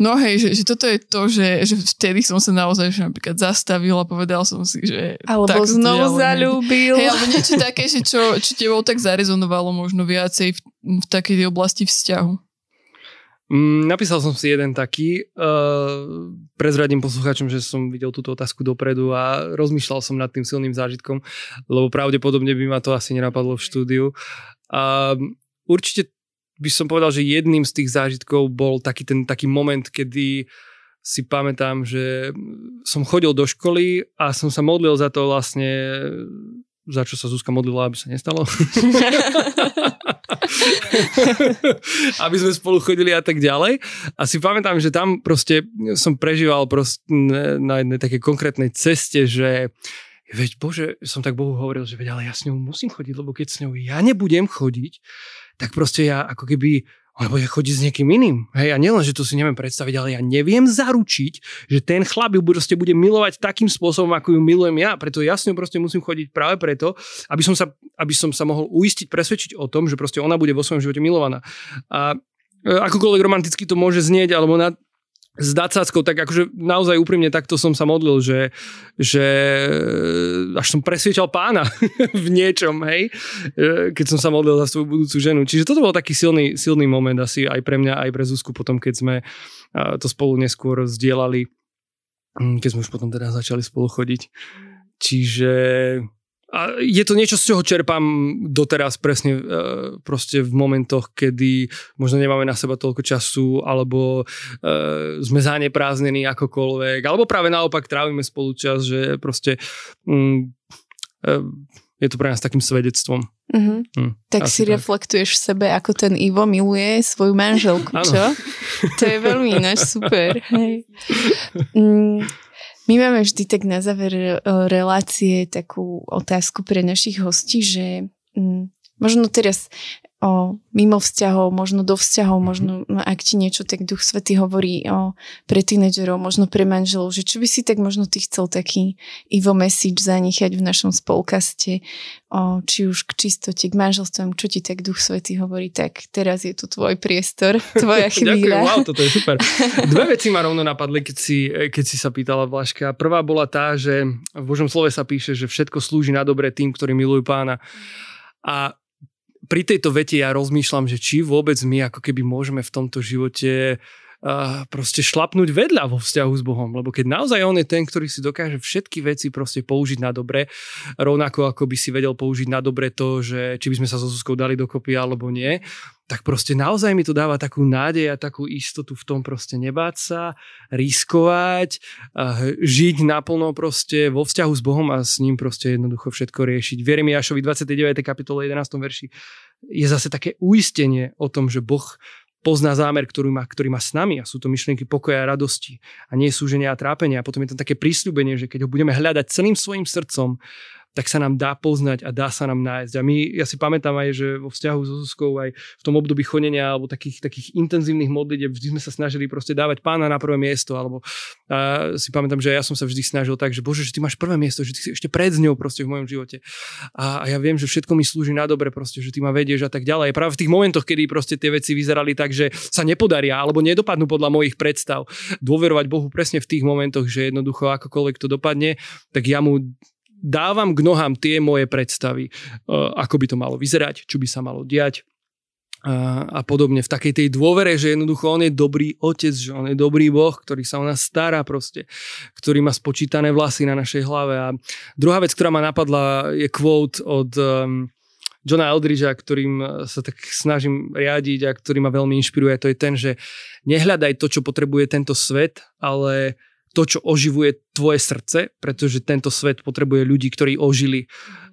No hej, že, že toto je to, že, že vtedy som sa naozaj že napríklad zastavil a povedal som si, že... Alebo znovu zalúbil. Hej, alebo niečo také, že čo, čo tebou tak zarezonovalo možno viacej v, v takej oblasti vzťahu. Mm, napísal som si jeden taký, uh, prezradím poslucháčom, že som videl túto otázku dopredu a rozmýšľal som nad tým silným zážitkom, lebo pravdepodobne by ma to asi nenapadlo v štúdiu. Uh, určite by som povedal, že jedným z tých zážitkov bol taký ten taký moment, kedy si pamätám, že som chodil do školy a som sa modlil za to vlastne, za čo sa Zuzka modlila, aby sa nestalo. aby sme spolu chodili a tak ďalej. A si pamätám, že tam proste som prežíval proste na jednej takej konkrétnej ceste, že veď Bože, som tak Bohu hovoril, že veď ale ja s ňou musím chodiť, lebo keď s ňou ja nebudem chodiť, tak proste ja ako keby on bude chodiť s niekým iným. Hej, a nielen, že to si neviem predstaviť, ale ja neviem zaručiť, že ten chlap ju proste bude milovať takým spôsobom, ako ju milujem ja. Preto ja s ňou proste musím chodiť práve preto, aby som sa, aby som sa mohol uistiť, presvedčiť o tom, že proste ona bude vo svojom živote milovaná. A e, akokoľvek romanticky to môže znieť, alebo na, s dacáckou, tak akože naozaj úprimne takto som sa modlil, že, že až som presviečal pána v niečom, hej, keď som sa modlil za svoju budúcu ženu. Čiže toto bol taký silný, silný moment asi aj pre mňa, aj pre Zuzku potom, keď sme to spolu neskôr zdieľali, hm, keď sme už potom teda začali spolu chodiť. Čiže a je to niečo, z čoho čerpám doteraz presne e, proste v momentoch, kedy možno nemáme na seba toľko času, alebo e, sme zanepráznení akokoľvek, alebo práve naopak trávime spolu čas, že proste mm, je to pre nás takým svedectvom. Mm-hmm. Hm, tak si tak. reflektuješ v sebe, ako ten Ivo miluje svoju manželku, čo? to je veľmi ináč, super. Hej. Mm, my máme vždy tak na záver e, relácie takú otázku pre našich hostí, že mm, možno teraz o, mimo vzťahov, možno do vzťahov, mhm. možno no, ak ti niečo tak Duch Svety hovorí o, pre tínedžerov, možno pre manželov, že čo by si tak možno ty chcel taký Ivo message zanechať v našom spolkaste, o, či už k čistote, k manželstvom, čo ti tak Duch Svety hovorí, tak teraz je tu tvoj priestor, tvoja chvíľa. Ďakujem, wow, toto je super. Dve veci ma rovno napadli, keď si, keď si sa pýtala Blažka. Prvá bola tá, že v Božom slove sa píše, že všetko slúži na dobre tým, ktorí milujú pána. A pri tejto vete ja rozmýšľam, že či vôbec my ako keby môžeme v tomto živote uh, proste šlapnúť vedľa vo vzťahu s Bohom, lebo keď naozaj on je ten, ktorý si dokáže všetky veci proste použiť na dobre, rovnako ako by si vedel použiť na dobre to, že či by sme sa so Zuzkou dali dokopy alebo nie, tak proste naozaj mi to dáva takú nádej a takú istotu v tom proste nebáť sa, riskovať, žiť naplno proste vo vzťahu s Bohom a s ním proste jednoducho všetko riešiť. V Jeremiášovi 29. kapitole 11. verši je zase také uistenie o tom, že Boh pozná zámer, ktorý má, ktorý má s nami a sú to myšlienky pokoja a radosti a nie súženia a trápenia. A potom je tam také prísľubenie, že keď ho budeme hľadať celým svojim srdcom, tak sa nám dá poznať a dá sa nám nájsť. A my, ja si pamätám aj, že vo vzťahu so Zuzkou aj v tom období chodenia alebo takých, takých intenzívnych modlitev vždy sme sa snažili proste dávať pána na prvé miesto, alebo a si pamätám, že ja som sa vždy snažil tak, že bože, že ty máš prvé miesto, že ty si ešte pred ňou proste v mojom živote. A, a ja viem, že všetko mi slúži na dobre proste, že ty ma vedieš a tak ďalej. Práve v tých momentoch, kedy proste tie veci vyzerali tak, že sa nepodaria alebo nedopadnú podľa mojich predstav, dôverovať Bohu presne v tých momentoch, že jednoducho akokoľvek to dopadne, tak ja mu dávam k nohám tie moje predstavy, e, ako by to malo vyzerať, čo by sa malo diať a, a podobne v takej tej dôvere, že jednoducho on je dobrý otec, že on je dobrý Boh, ktorý sa o nás stará proste, ktorý má spočítané vlasy na našej hlave. A druhá vec, ktorá ma napadla, je quote od um, Johna Eldridgea, ktorým sa tak snažím riadiť a ktorý ma veľmi inšpiruje. To je ten, že nehľadaj to, čo potrebuje tento svet, ale to, čo oživuje tvoje srdce, pretože tento svet potrebuje ľudí, ktorí ožili.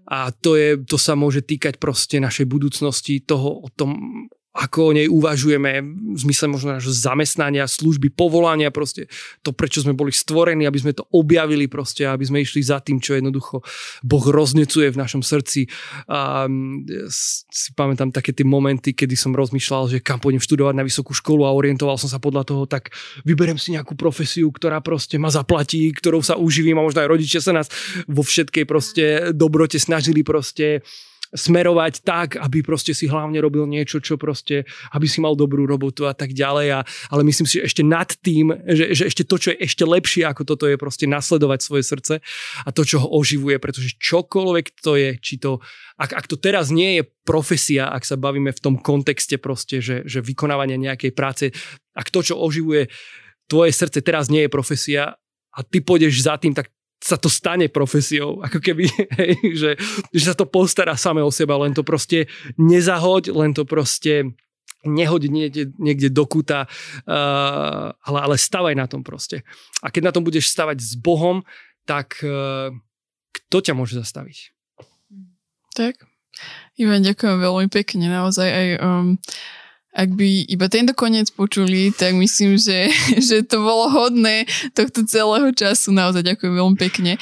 A to, je, to sa môže týkať proste našej budúcnosti, toho o tom, ako o nej uvažujeme v zmysle možno nášho zamestnania, služby, povolania, proste to, prečo sme boli stvorení, aby sme to objavili proste, aby sme išli za tým, čo jednoducho Boh roznecuje v našom srdci. A si pamätám také tie momenty, kedy som rozmýšľal, že kam pôjdem študovať na vysokú školu a orientoval som sa podľa toho, tak vyberem si nejakú profesiu, ktorá proste ma zaplatí, ktorou sa uživím a možno aj rodičia sa nás vo všetkej proste dobrote snažili proste smerovať tak, aby proste si hlavne robil niečo, čo proste, aby si mal dobrú robotu a tak ďalej. A, ale myslím si, že ešte nad tým, že, že ešte to, čo je ešte lepšie ako toto je proste nasledovať svoje srdce a to, čo ho oživuje, pretože čokoľvek to je, či to, ak, ak to teraz nie je profesia, ak sa bavíme v tom kontexte proste, že, že vykonávanie nejakej práce, ak to, čo oživuje tvoje srdce teraz nie je profesia a ty pôjdeš za tým, tak sa to stane profesiou, ako keby, hej, že, že sa to postará same o seba, len to proste nezahoď, len to proste nehoď niekde, niekde do kuta, uh, ale, ale stavaj na tom proste. A keď na tom budeš stavať s Bohom, tak uh, kto ťa môže zastaviť? Tak. Ivan, ďakujem veľmi pekne. Naozaj aj um, ak by iba tento koniec počuli, tak myslím, že, že to bolo hodné tohto celého času. Naozaj ďakujem veľmi pekne.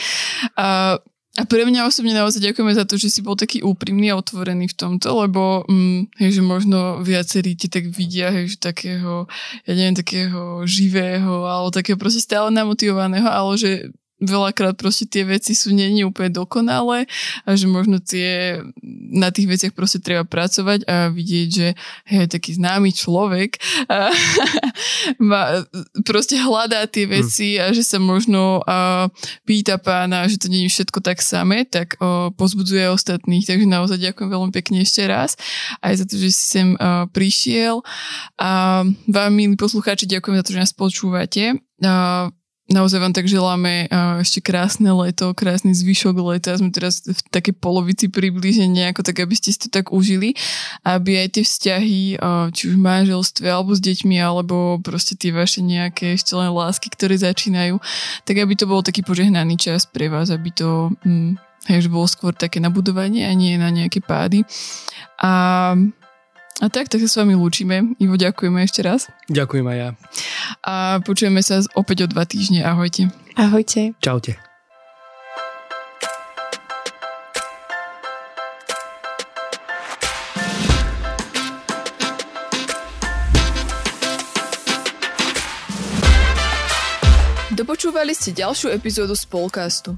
A, a pre mňa osobne naozaj ďakujeme za to, že si bol taký úprimný a otvorený v tomto, lebo hm, hej, že možno viacerí ti tak vidia, hej, že takého, ja neviem, takého živého, alebo takého proste stále namotivovaného, ale že veľakrát proste tie veci sú není úplne dokonalé a že možno tie, na tých veciach proste treba pracovať a vidieť, že hej, taký známy človek a, ma, proste hľadá tie hm. veci a že sa možno a, pýta pána, že to nie je všetko tak samé, tak o, pozbudzuje ostatných. Takže naozaj ďakujem veľmi pekne ešte raz aj za to, že si sem a, prišiel a vám, milí poslucháči, ďakujem za to, že nás počúvate. A, naozaj vám tak želáme ešte krásne leto, krásny zvyšok leta. Sme teraz v takej polovici približenia, ako tak, aby ste si to tak užili. Aby aj tie vzťahy, či už v manželstve, alebo s deťmi, alebo proste tie vaše nejaké ešte len lásky, ktoré začínajú, tak aby to bol taký požehnaný čas pre vás, aby to mm, Hej, že bolo skôr také nabudovanie a nie na nejaké pády. A, a tak, tak sa s vami lúčime. Ivo, ďakujeme ešte raz. Ďakujem aj ja. A počujeme sa opäť o dva týždne. Ahojte. Ahojte. Čaute. Dopočúvali ste ďalšiu epizódu Spolcastu.